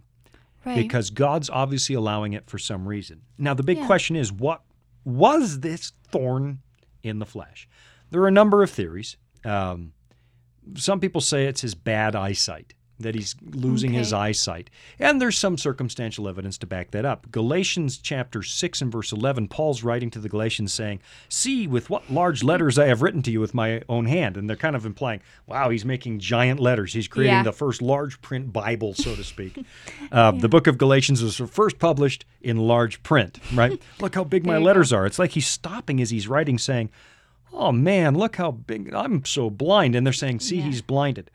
Right. because God's obviously allowing it for some reason. Now, the big Yeah. question is what was this thorn in the flesh? There are a number of theories. Um, some people say it's his bad eyesight, that he's losing his eyesight. And there's some circumstantial evidence to back that up. Galatians chapter 6 and verse 11, Paul's writing to the Galatians saying, See with what large letters I have written to you with my own hand. And they're kind of implying, wow, he's making giant letters. He's creating Yeah. the first large print Bible, so to speak. [LAUGHS] Uh, The book of Galatians was first published in large print, right? [LAUGHS] Look how big my letters are. It's like he's stopping as he's writing, saying, Oh man, look how big I'm so blind. And they're saying, See, Yeah. he's blinded.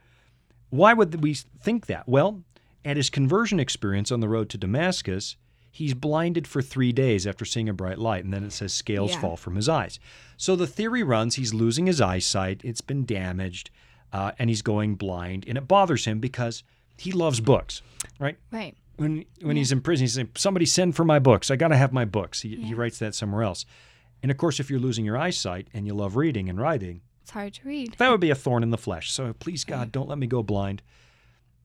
Why would we think that? Well, at his conversion experience on the road to Damascus, he's blinded for three days after seeing a bright light, and then it says scales Yeah. fall from his eyes. So the theory runs he's losing his eyesight, it's been damaged, uh, and he's going blind, and it bothers him because he loves books, right? right. When when he's in prison, he's saying, "Somebody send for my books. I got to have my books." He, he writes that somewhere else. And of course, if you're losing your eyesight and you love reading and writing, It's hard to read. that would be a thorn in the flesh. So please, God, don't let me go blind.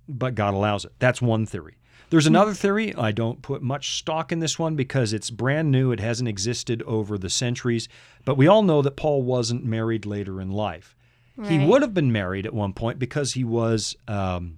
But God allows it. That's one theory. There's another theory. I don't put much stock in this one because it's brand new. It hasn't existed over the centuries. But we all know that Paul wasn't married later in life. He would have been married at one point because he was um,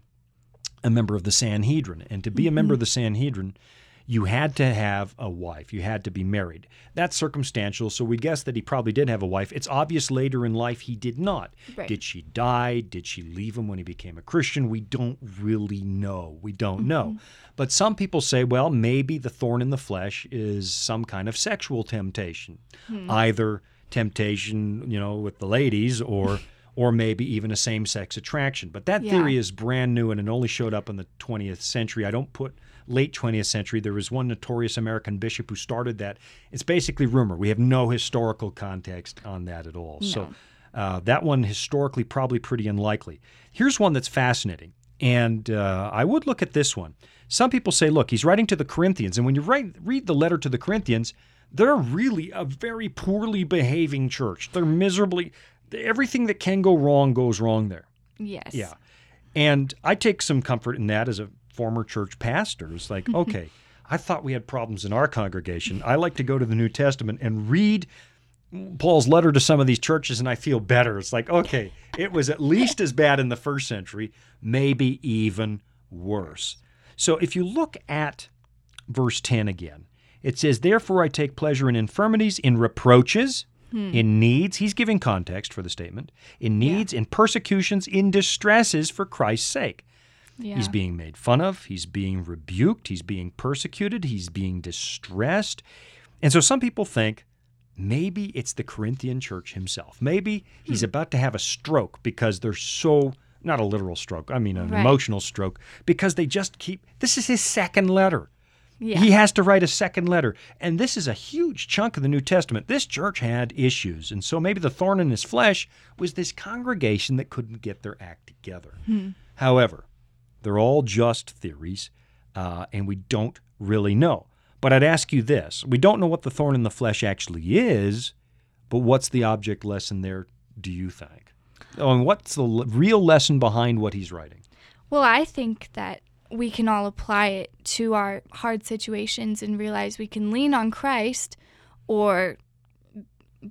a member of the Sanhedrin. And to be a member of the Sanhedrin, you had to have a wife. You had to be married. That's circumstantial, so we guess that he probably did have a wife. It's obvious later in life he did not. Right. Did she die? Did she leave him when he became a Christian? We don't really know. We don't mm-hmm. know. But some people say, well, maybe the thorn in the flesh is some kind of sexual temptation. Hmm. Either temptation, you know, with the ladies or [LAUGHS] or maybe even a same-sex attraction. But that Yeah. theory is brand new and it only showed up in the 20th century. I don't put late 20th century. There was one notorious American bishop who started that. It's basically rumor. We have no historical context on that at all. So uh, that one historically probably pretty unlikely. Here's one that's fascinating. And uh, I would look at this one. Some people say, look, he's writing to the Corinthians. And when you write, read the letter to the Corinthians, they're really a very poorly behaving church. They're miserably, everything that can go wrong goes wrong there. Yes. Yeah. And I take some comfort in that as a former church pastors like, mm-hmm. okay, I thought we had problems in our congregation. I like to go to the New Testament and read Paul's letter to some of these churches and I feel better. It's like, okay, it was at least as bad in the first century, maybe even worse. So if you look at verse 10 again, it says, Therefore I take pleasure in infirmities, in reproaches, hmm. in needs. He's giving context for the statement. In needs, in persecutions, in distresses for Christ's sake. Yeah. He's being made fun of. He's being rebuked. He's being persecuted. He's being distressed. And so some people think maybe it's the Corinthian church himself. Maybe he's hmm. about to have a stroke because they're so, not a literal stroke, I mean an Right. emotional stroke, because they just keep, this is his second letter. yeah. He has to write a second letter. And this is a huge chunk of the New Testament. This church had issues. And so maybe the thorn in his flesh was this congregation that couldn't get their act together. Hmm. However, they're all just theories, uh, and we don't really know. But I'd ask you this we don't know what the thorn in the flesh actually is, but what's the object lesson there, do you think? Oh, and what's the l- real lesson behind what he's writing? Well, I think that we can all apply it to our hard situations and realize we can lean on Christ or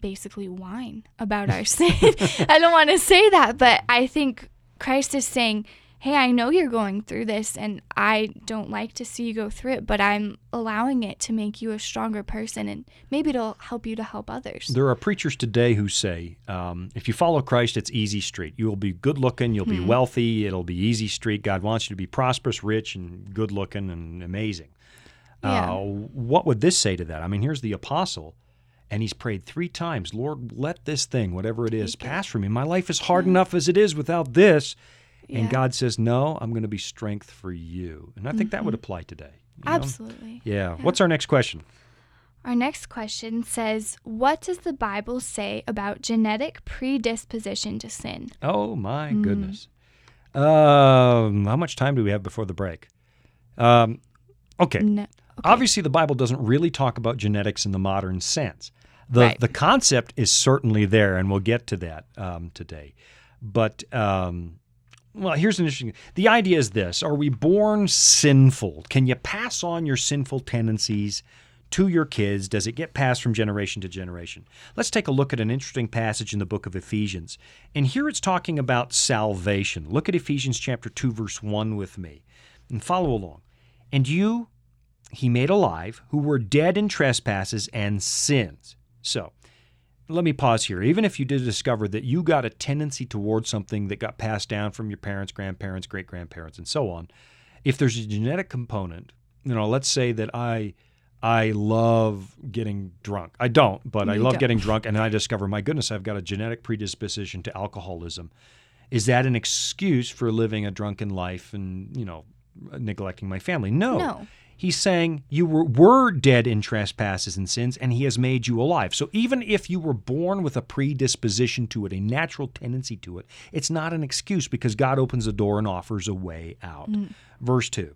basically whine about our [LAUGHS] sin. [LAUGHS] I don't want to say that, but I think Christ is saying, Hey, I know you're going through this and I don't like to see you go through it, but I'm allowing it to make you a stronger person and maybe it'll help you to help others. There are preachers today who say, um, if you follow Christ, it's easy street. You will be good looking, you'll be wealthy, it'll be easy street. God wants you to be prosperous, rich, and good looking and amazing. Yeah. Uh, what would this say to that? I mean, here's the apostle, and he's prayed three times Lord, let this thing, whatever it is, pass from me. My life is hard enough as it is without this. And God says, No, I'm going to be strength for you. And I think that would apply today. you know? Absolutely. Yeah. What's our next question? Our next question says, What does the Bible say about genetic predisposition to sin? Oh my goodness. Um, how much time do we have before the break? Um, okay. No. Obviously, the Bible doesn't really talk about genetics in the modern sense. The Right. the concept is certainly there, and we'll get to that um, today. But um, well, here's an interesting. The idea is this: Are we born sinful? Can you pass on your sinful tendencies? To your kids, does it get passed from generation to generation? Let's take a look at an interesting passage in the book of Ephesians. And here it's talking about salvation. Look at Ephesians chapter 2, verse 1 with me and follow along. And you he made alive who were dead in trespasses and sins. So, let me pause here. Even if you did discover that you got a tendency towards something that got passed down from your parents, grandparents, great grandparents, and so on, if there's a genetic component, you know, let's say that I I love getting drunk. I don't, but I You love don't. getting drunk, and I discover, my goodness, I've got a genetic predisposition to alcoholism. Is that an excuse for living a drunken life and you know neglecting my family? No. No. He's saying you were, were dead in trespasses and sins, and he has made you alive. So even if you were born with a predisposition to it, a natural tendency to it, it's not an excuse because God opens the door and offers a way out. Verse 2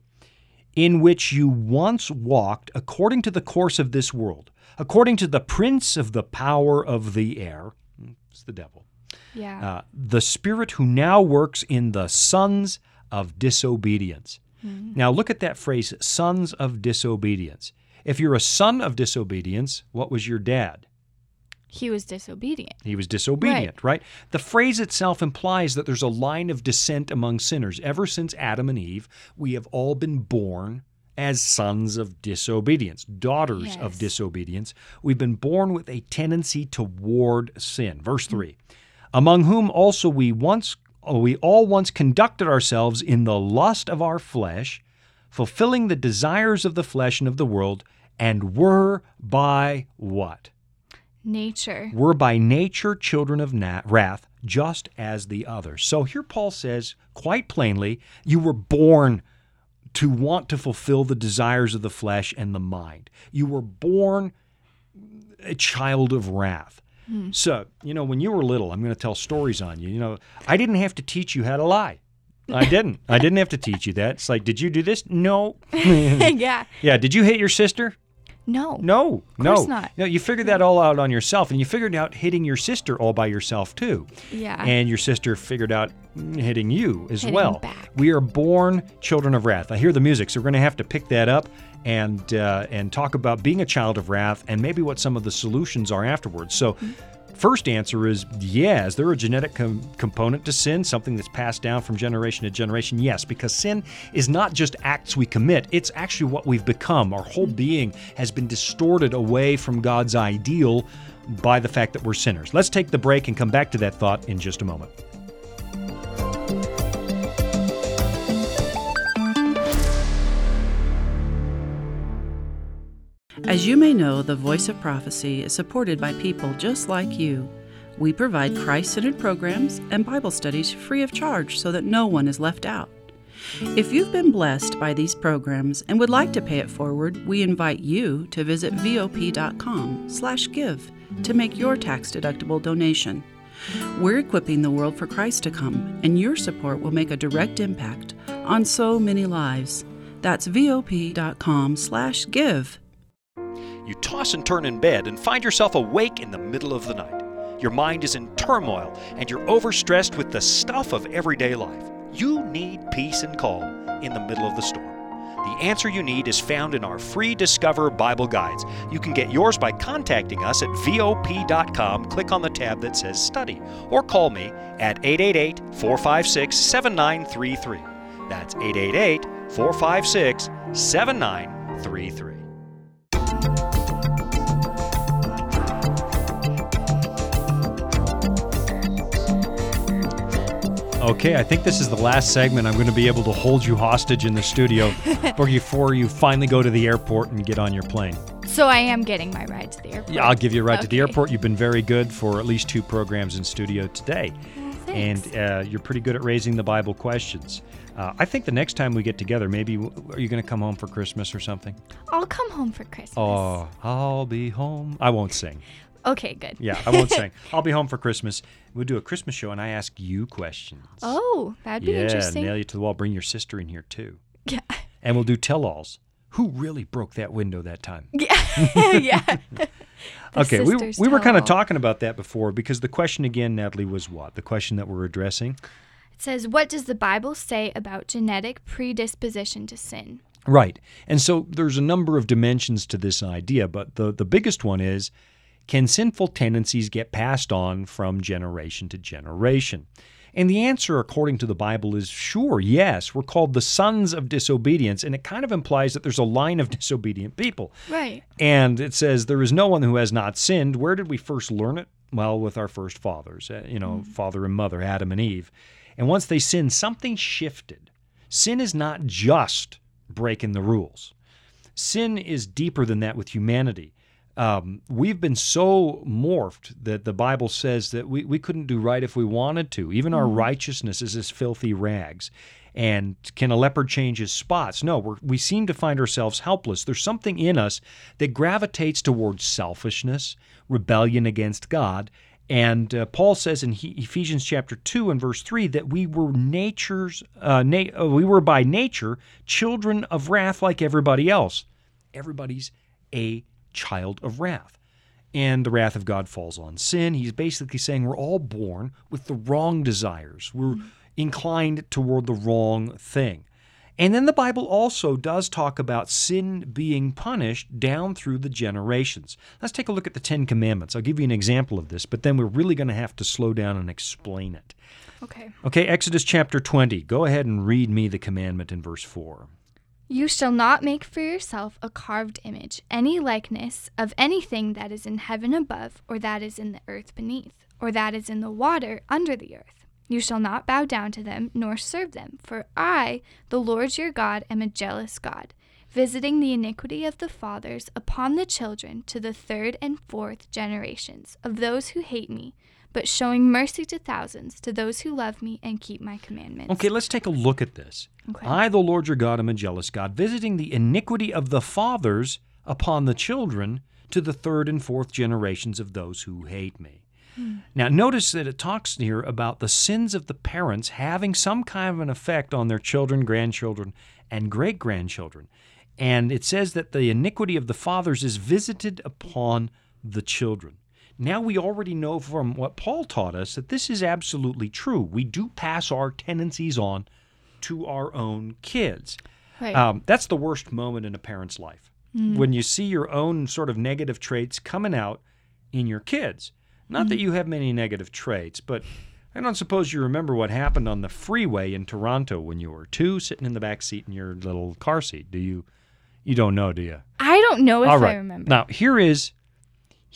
In which you once walked according to the course of this world, according to the prince of the power of the air, it's the devil, Yeah. uh, the spirit who now works in the sons of disobedience. Mm-hmm. Now, look at that phrase, sons of disobedience. If you're a son of disobedience, what was your dad? he was disobedient. He was disobedient, right. The phrase itself implies that there's a line of descent among sinners. Ever since Adam and Eve, we have all been born as sons of disobedience, daughters of disobedience. We've been born with a tendency toward sin. Verse 3 Among whom also we once we all once conducted ourselves in the lust of our flesh, fulfilling the desires of the flesh and of the world, and were by what? Nature. We're by nature children of na- wrath, just as the others. So here Paul says quite plainly, you were born to want to fulfill the desires of the flesh and the mind. You were born a child of wrath. Hmm. So, you know, when you were little, I'm going to tell stories on you. You know, I didn't have to teach you how to lie. I [LAUGHS] didn't. I didn't have to teach you that. It's like, did you do this? No. [LAUGHS] yeah. yeah. Did you hit your sister? No. No, no, course not. no. You figured that all out on yourself, and you figured out hitting your sister all by yourself too. Yeah. And your sister figured out hitting you as Hitting well. back. We are born children of wrath. I hear the music, so we're going to have to pick that up and uh, and talk about being a child of wrath and maybe what some of the solutions are afterwards. So. Mm-hmm. First answer is yeah. Is there a genetic com- component to sin, something that's passed down from generation to generation? Yes, because sin is not just acts we commit, it's actually what we've become. Our whole being has been distorted away from God's ideal by the fact that we're sinners. Let's take the break and come back to that thought in just a moment. As you may know, the Voice of Prophecy is supported by people just like you. We provide Christ centered programs and Bible studies free of charge so that no one is left out. If you've been blessed by these programs and would like to pay it forward, we invite you to visit vop.com/give to make your tax-deductible donation. We're equipping the world for Christ to come, and your support will make a direct impact on so many lives. That's vop.com/give. You toss and turn in bed and find yourself awake in the middle of the night. Your mind is in turmoil and you're overstressed with the stuff of everyday life. You need peace and calm in the middle of the storm. The answer you need is found in our free Discover Bible Guides. You can get yours by contacting us at VOP.com. Click on the tab that says Study, or call me at 888 456 7933. That's 888 456 7933. Okay, I think this is the last segment. I'm going to be able to hold you hostage in the studio [LAUGHS] before you finally go to the airport and get on your plane. So I am getting my ride to the airport. Yeah, I'll give you a ride to the airport. You've been very good for at least two programs in studio today. and uh, you're pretty good at raising the Bible questions. Uh, I think the next time we get together, maybe are you going to come home for Christmas or something? I'll come home for Christmas. Oh, I'll be home. I won't sing. Okay, good. Yeah, I won't [LAUGHS] sing. I'll be home for Christmas. We'll do a Christmas show, and I ask you questions. Oh, that'd be yeah, interesting. nail you to the wall. Bring your sister in here too, Yeah. and we'll do tell-alls. Who really broke that window that time? [LAUGHS] Yeah. [LAUGHS] yeah. Okay, we, we were kind of talking about that before because the question again, Natalie, was what? The question that we're addressing? It says, What does the Bible say about genetic predisposition to sin? Right. And so there's a number of dimensions to this idea, but the, the biggest one is can sinful tendencies get passed on from generation to generation? And the answer, according to the Bible, is sure, yes. We're called the sons of disobedience, and it kind of implies that there's a line of [LAUGHS] disobedient people. Right. And it says, There is no one who has not sinned. Where did we first learn it? Well, with our first fathers, uh, you know, father and mother, Adam and Eve. And once they sinned, something shifted. Sin is not just breaking the rules, sin is deeper than that with humanity. Um, we've been so morphed that the Bible says that we, we couldn't do right if we wanted to. Even our righteousness is as filthy rags. And can a leopard change his spots? No, we're, we seem to find ourselves helpless. There's something in us that gravitates towards selfishness, rebellion against God. And uh, Paul says in he, Ephesians chapter 2 and verse 3 that we were nature's uh, na- uh, we were by nature children of wrath like everybody else. Everybody's a child of wrath. And the wrath of God falls on sin. He's basically saying we're all born with the wrong desires. We're mm-hmm. inclined toward the wrong thing. And then the Bible also does talk about sin being punished down through the generations. Let's take a look at the Ten Commandments. I'll give you an example of this, but then we're really going to have to slow down and explain it. Okay. Okay, Exodus chapter 20. Go ahead and read me the commandment in verse 4. You shall not make for yourself a carved image, any likeness of anything that is in heaven above, or that is in the earth beneath, or that is in the water under the earth. You shall not bow down to them, nor serve them, for I, the Lord your God, am a jealous God, visiting the iniquity of the fathers upon the children to the third and fourth generations of those who hate me, but showing mercy to thousands to those who love me and keep my commandments. Okay, let's take a look at this. Okay. I, the Lord your God, am a jealous God, visiting the iniquity of the fathers upon the children to the third and fourth generations of those who hate me. Hmm. Now, notice that it talks here about the sins of the parents having some kind of an effect on their children, grandchildren, and great grandchildren. And it says that the iniquity of the fathers is visited upon the children. Now, we already know from what Paul taught us that this is absolutely true. We do pass our tendencies on to our own kids. Right. Um, that's the worst moment in a parent's life when you see your own sort of negative traits coming out in your kids. Not that you have many negative traits, but I don't suppose you remember what happened on the freeway in Toronto when you were two, sitting in the back seat in your little car seat. Do you? You don't know, do you? I don't know if All right. I remember. Now here is.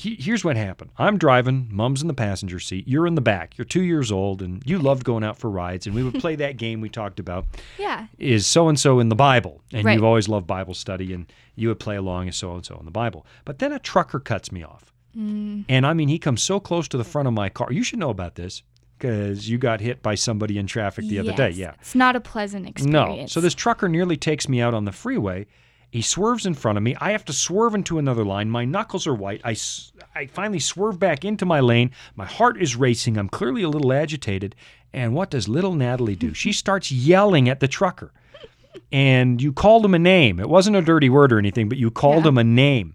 He- Here's what happened. I'm driving. Mom's in the passenger seat. You're in the back. You're two years old, and you loved going out for rides. And we would play that [LAUGHS] game we talked about Yeah. is so and so in the Bible, and Right. you've always loved Bible study, and you would play along as so and so in the Bible. But then a trucker cuts me off, Mm. and I mean he comes so close to the front of my car. You should know about this because you got hit by somebody in traffic the other day. Yeah, It's not a pleasant experience. no. So this trucker nearly takes me out on the freeway. He swerves in front of me. I have to swerve into another line. My knuckles are white. I, I finally swerve back into my lane. My heart is racing. I'm clearly a little agitated. And what does little Natalie do? She starts yelling at the trucker. And you called him a name. It wasn't a dirty word or anything, but you called Yeah. him a name.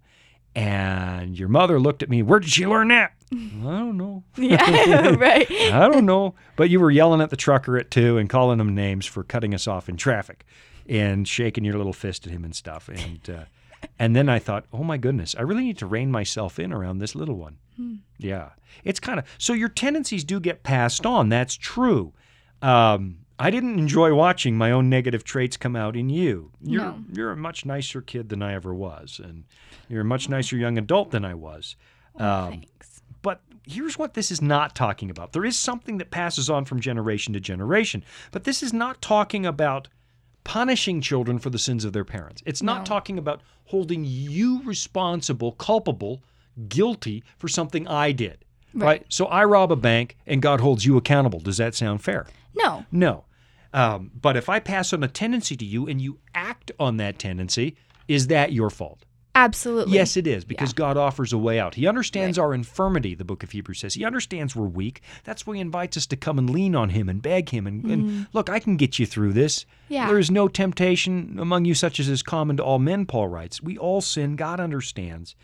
And your mother looked at me. Where did she learn that? I don't know. [LAUGHS] yeah, [LAUGHS] right. [LAUGHS] I don't know. But you were yelling at the trucker at two and calling him names for cutting us off in traffic and shaking your little fist at him and stuff. And uh, and then I thought, oh my goodness, I really need to rein myself in around this little one. Yeah, it's kind of so your tendencies do get passed on. That's true. Um, I didn't enjoy watching my own negative traits come out in you. You're No. you're a much nicer kid than I ever was, and you're a much nicer young adult than I was. Um, Thanks. but here's what this is not talking about. There is something that passes on from generation to generation, but this is not talking about punishing children for the sins of their parents. It's not No. talking about holding you responsible, culpable, guilty for something I did. right? So I rob a bank and God holds you accountable. Does that sound fair? No. No. Um, but if I pass on a tendency to you and you act on that tendency, is that your fault? Absolutely. Yes, it is, because God offers a way out. He understands our infirmity, the book of Hebrews says. He understands we're weak. That's why he invites us to come and lean on him and beg him. And, and mm-hmm. look, I can get you through this. Yeah. There is no temptation among you such as is common to all men, Paul writes. We all sin. God understands.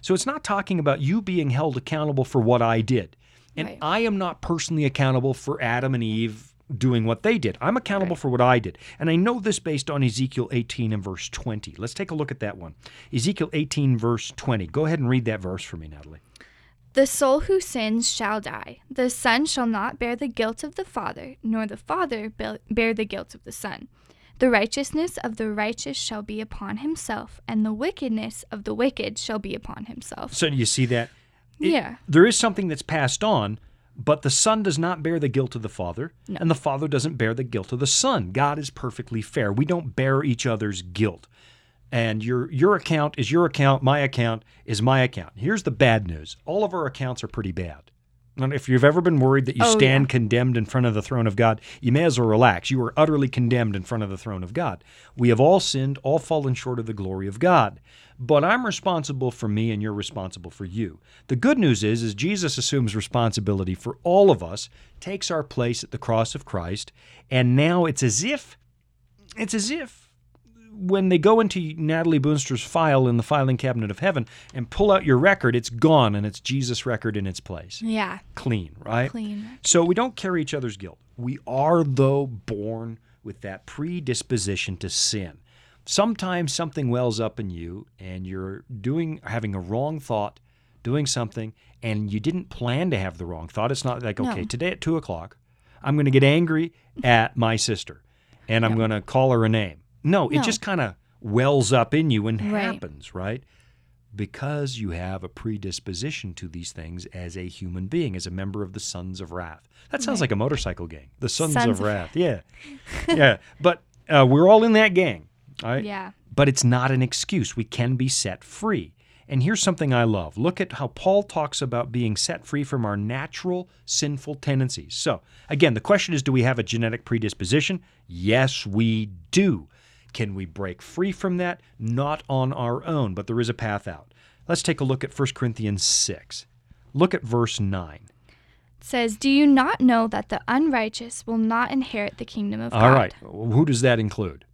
So it's not talking about you being held accountable for what I did. And Right. I am not personally accountable for Adam and Eve doing what they did. I'm accountable for what I did. And I know this based on Ezekiel 18 and verse 20. Let's take a look at that one. Ezekiel 18, verse 20. Go ahead and read that verse for me, Natalie. The soul who sins shall die. The son shall not bear the guilt of the father, nor the father bear the guilt of the son. The righteousness of the righteous shall be upon himself, and the wickedness of the wicked shall be upon himself. So you see that? It- Yeah. There is something that's passed on, but the son does not bear the guilt of the father, and the father doesn't bear the guilt of the son. God is perfectly fair. We don't bear each other's guilt. And your your account is your account, my account is my account. Here's the bad news. All of our accounts are pretty bad. And if you've ever been worried that you Oh, stand yeah. condemned in front of the throne of God, you may as well relax. You are utterly condemned in front of the throne of God. We have all sinned, all fallen short of the glory of God. But I'm responsible for me and you're responsible for you. The good news is is Jesus assumes responsibility for all of us, takes our place at the cross of Christ, and now it's as if it's as if when they go into Natalie Boonstra's file in the filing cabinet of heaven and pull out your record, it's gone and it's Jesus' record in its place. Yeah. Clean, right? Clean. So we don't carry each other's guilt. We are, though, born with that predisposition to sin. Sometimes something wells up in you and you're doing having a wrong thought, doing something, and you didn't plan to have the wrong thought. It's not like, okay, No. today at two o'clock, I'm gonna get angry at my sister and I'm gonna call her a name. No, it just kind of wells up in you and Right. happens, right? because you have a predisposition to these things as a human being, as a member of the Sons of Wrath. That sounds like a motorcycle gang, the Sons, Sons of of Wrath. Yeah, yeah. But uh, we're all in that gang, all right? Yeah. But it's not an excuse. We can be set free. And here's something I love. Look at how Paul talks about being set free from our natural sinful tendencies. So, again, the question is do we have a genetic predisposition? Yes, we do. Can we break free from that? Not on our own, but there is a path out. Let's take a look at 1 Corinthians 6. Look at verse 9. It says, Do you not know that the unrighteous will not inherit the kingdom of All God? right. Who does that include?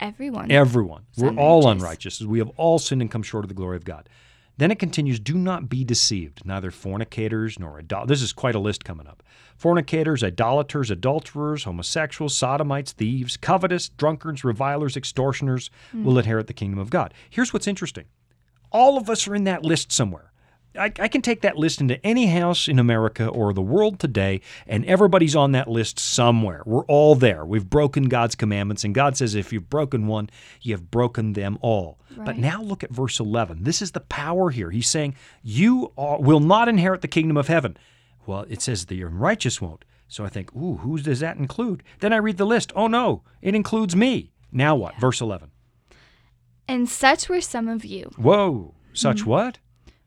Everyone. Everyone. We're all unrighteous. unrighteous. We have all sinned and come short of the glory of God. Then it continues, do not be deceived, neither fornicators nor idolaters. This is quite a list coming up. Fornicators, idolaters, adulterers, homosexuals, sodomites, thieves, covetous, drunkards, revilers, extortioners will inherit the kingdom of God. Here's what's interesting. All of us are in that list somewhere. I, I can take that list into any house in America or the world today, and everybody's on that list somewhere. We're all there. We've broken God's commandments, and God says if you've broken one, you have broken them all. But now look at verse 11. This is the power here. He's saying, You are, will not inherit the kingdom of heaven. Well, it says the unrighteous won't. So I think, Ooh, who does that include? Then I read the list. Oh, no, it includes me. Now what? Verse 11. And such were some of you. Whoa, such mm-hmm. what?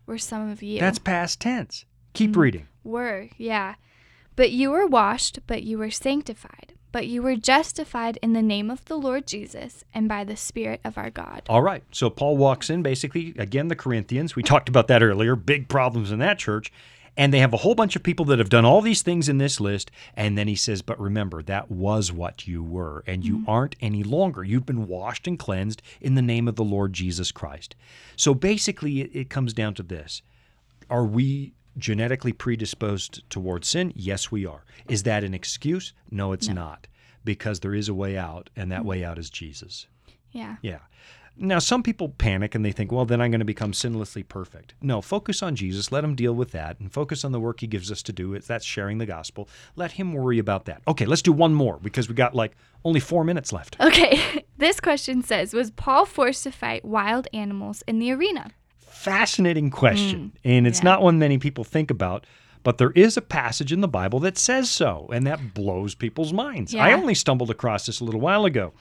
Were some of you. That's past tense. Keep mm-hmm. reading. Were, yeah. But you were washed, but you were sanctified, but you were justified in the name of the Lord Jesus and by the Spirit of our God. All right. So Paul walks in basically, again, the Corinthians. We talked about that earlier. Big problems in that church. And they have a whole bunch of people that have done all these things in this list. And then he says, But remember, that was what you were, and you mm-hmm. aren't any longer. You've been washed and cleansed in the name of the Lord Jesus Christ. So basically, it, it comes down to this Are we genetically predisposed towards sin? Yes, we are. Is that an excuse? No, it's not, because there is a way out, and that mm-hmm. way out is Jesus. Yeah. Yeah. Now, some people panic and they think, well, then I'm going to become sinlessly perfect. No, focus on Jesus. Let him deal with that and focus on the work he gives us to do. It's That's sharing the gospel. Let him worry about that. Okay, let's do one more because we got like only four minutes left. Okay. [LAUGHS] this question says Was Paul forced to fight wild animals in the arena? Fascinating question. Mm, and it's not one many people think about. But there is a passage in the Bible that says so, and that blows people's minds. I only stumbled across this a little while ago.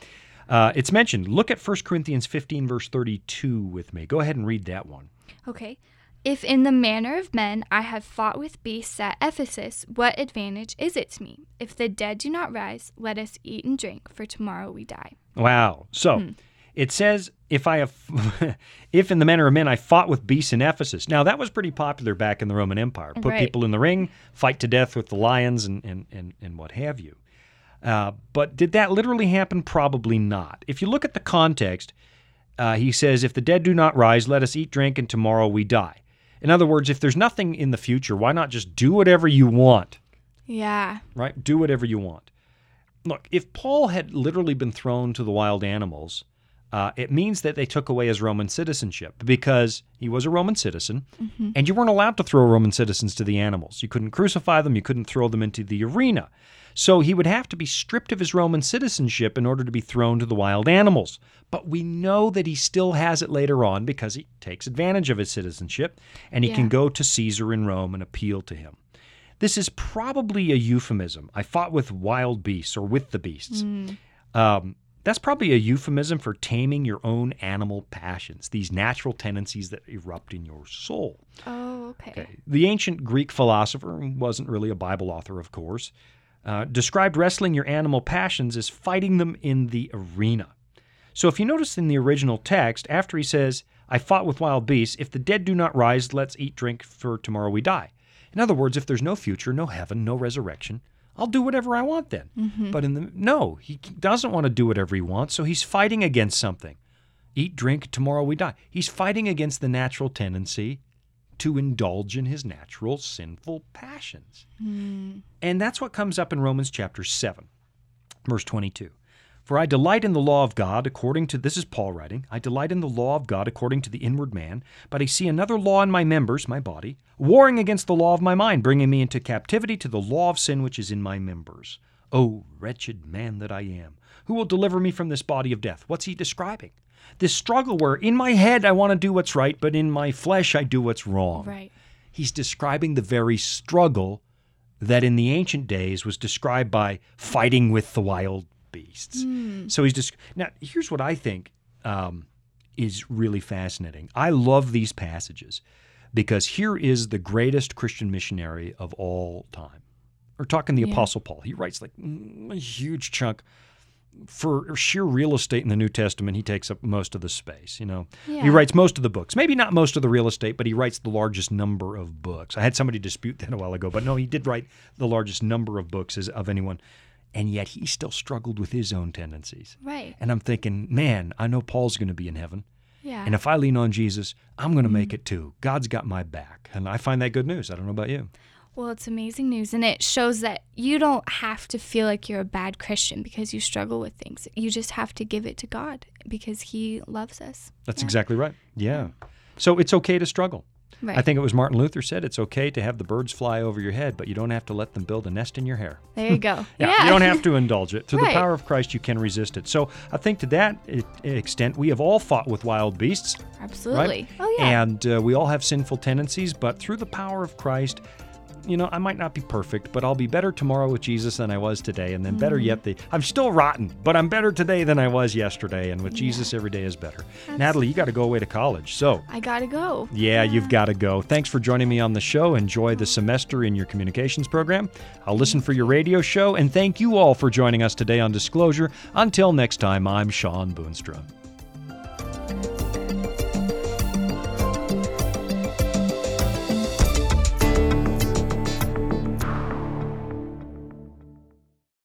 Uh, it's mentioned. Look at 1 Corinthians 15, verse 32 with me. Go ahead and read that one. Okay. If in the manner of men I have fought with beasts at Ephesus, what advantage is it to me? If the dead do not rise, let us eat and drink, for tomorrow we die. Wow. So it says, if I have, [LAUGHS] if in the manner of men I fought with beasts in Ephesus. Now that was pretty popular back in the Roman Empire. Put Right. people in the ring, fight to death with the lions, and and and, and what have you. Uh, but did that literally happen? Probably not. If you look at the context, uh, he says, "If the dead do not rise, let us eat, drink, and tomorrow we die." In other words, if there's nothing in the future, why not just do whatever you want? Yeah. right? Do whatever you want. Look, if Paul had literally been thrown to the wild animals, uh, it means that they took away his Roman citizenship because he was a Roman citizen, and you weren't allowed to throw Roman citizens to the animals. You couldn't crucify them, you couldn't throw them into the arena. So he would have to be stripped of his Roman citizenship in order to be thrown to the wild animals. But we know that he still has it later on because he takes advantage of his citizenship and he Yeah. can go to Caesar in Rome and appeal to him. This is probably a euphemism. I fought with wild beasts or with the beasts. Um, that's probably a euphemism for taming your own animal passions, these natural tendencies that erupt in your soul. Oh, okay. Okay. The ancient Greek philosopher, wasn't really a Bible author, of course, uh, described wrestling your animal passions as fighting them in the arena. So if you notice in the original text, after he says, I fought with wild beasts, if the dead do not rise, let's eat, drink, for tomorrow we die. In other words, if there's no future, no heaven, no resurrection, I'll do whatever I want then. But in the no, he doesn't want to do whatever he wants, so he's fighting against something. Eat, drink, tomorrow we die. He's fighting against the natural tendency to indulge in his natural sinful passions. Hmm. And that's what comes up in Romans chapter 7, verse 22. For I delight in the law of God according to, this is Paul writing, I delight in the law of God according to the inward man, but I see another law in my members, my body, warring against the law of my mind, bringing me into captivity to the law of sin which is in my members. O wretched man that I am, who will deliver me from this body of death? What's he describing? This struggle where in my head I want to do what's right, but in my flesh I do what's wrong. Right. He's describing the very struggle that in the ancient days was described by fighting with the wild beasts. So he's just now. Here's what I think um, is really fascinating. I love these passages because here is the greatest Christian missionary of all time. We're talking the Yeah. Apostle Paul. He writes like mm, a huge chunk. For sheer real estate in the New Testament, he takes up most of the space. You know, he writes most of the books. Maybe not most of the real estate, but he writes the largest number of books. I had somebody dispute that a while ago, but no, he did write the largest number of books as of anyone, and yet he still struggled with his own tendencies. Right. And I'm thinking, man, I know Paul's going to be in heaven, Yeah. and if I lean on Jesus, I'm going to Mm-hmm. make it too. God's got my back, and I find that good news. I don't know about you. Well, it's amazing news, and it shows that you don't have to feel like you're a bad Christian because you struggle with things. You just have to give it to God because He loves us. That's Yeah. exactly right. Yeah. So it's okay to struggle. Right. I think it was Martin Luther said it's okay to have the birds fly over your head, but you don't have to let them build a nest in your hair. there you go. [LAUGHS] Yeah, you don't have [LAUGHS] to indulge it. Through Right. the power of Christ, you can resist it. So I think to that extent, we have all fought with wild beasts, Absolutely. right? Oh yeah. And uh, we all have sinful tendencies, but through the power of Christ, you know, I might not be perfect, but I'll be better tomorrow with Jesus than I was today. And then better Mm. yet, the, I'm still rotten, but I'm better today than I was yesterday. And with Jesus, every day is better. Natalie, you got to go away to college. So I gotta go. yeah, you've got to go. Thanks for joining me on the show. Enjoy the semester in your communications program. I'll listen for your radio show, and thank you all for joining us today on Disclosure. Until next time, I'm Shawn Boonstra.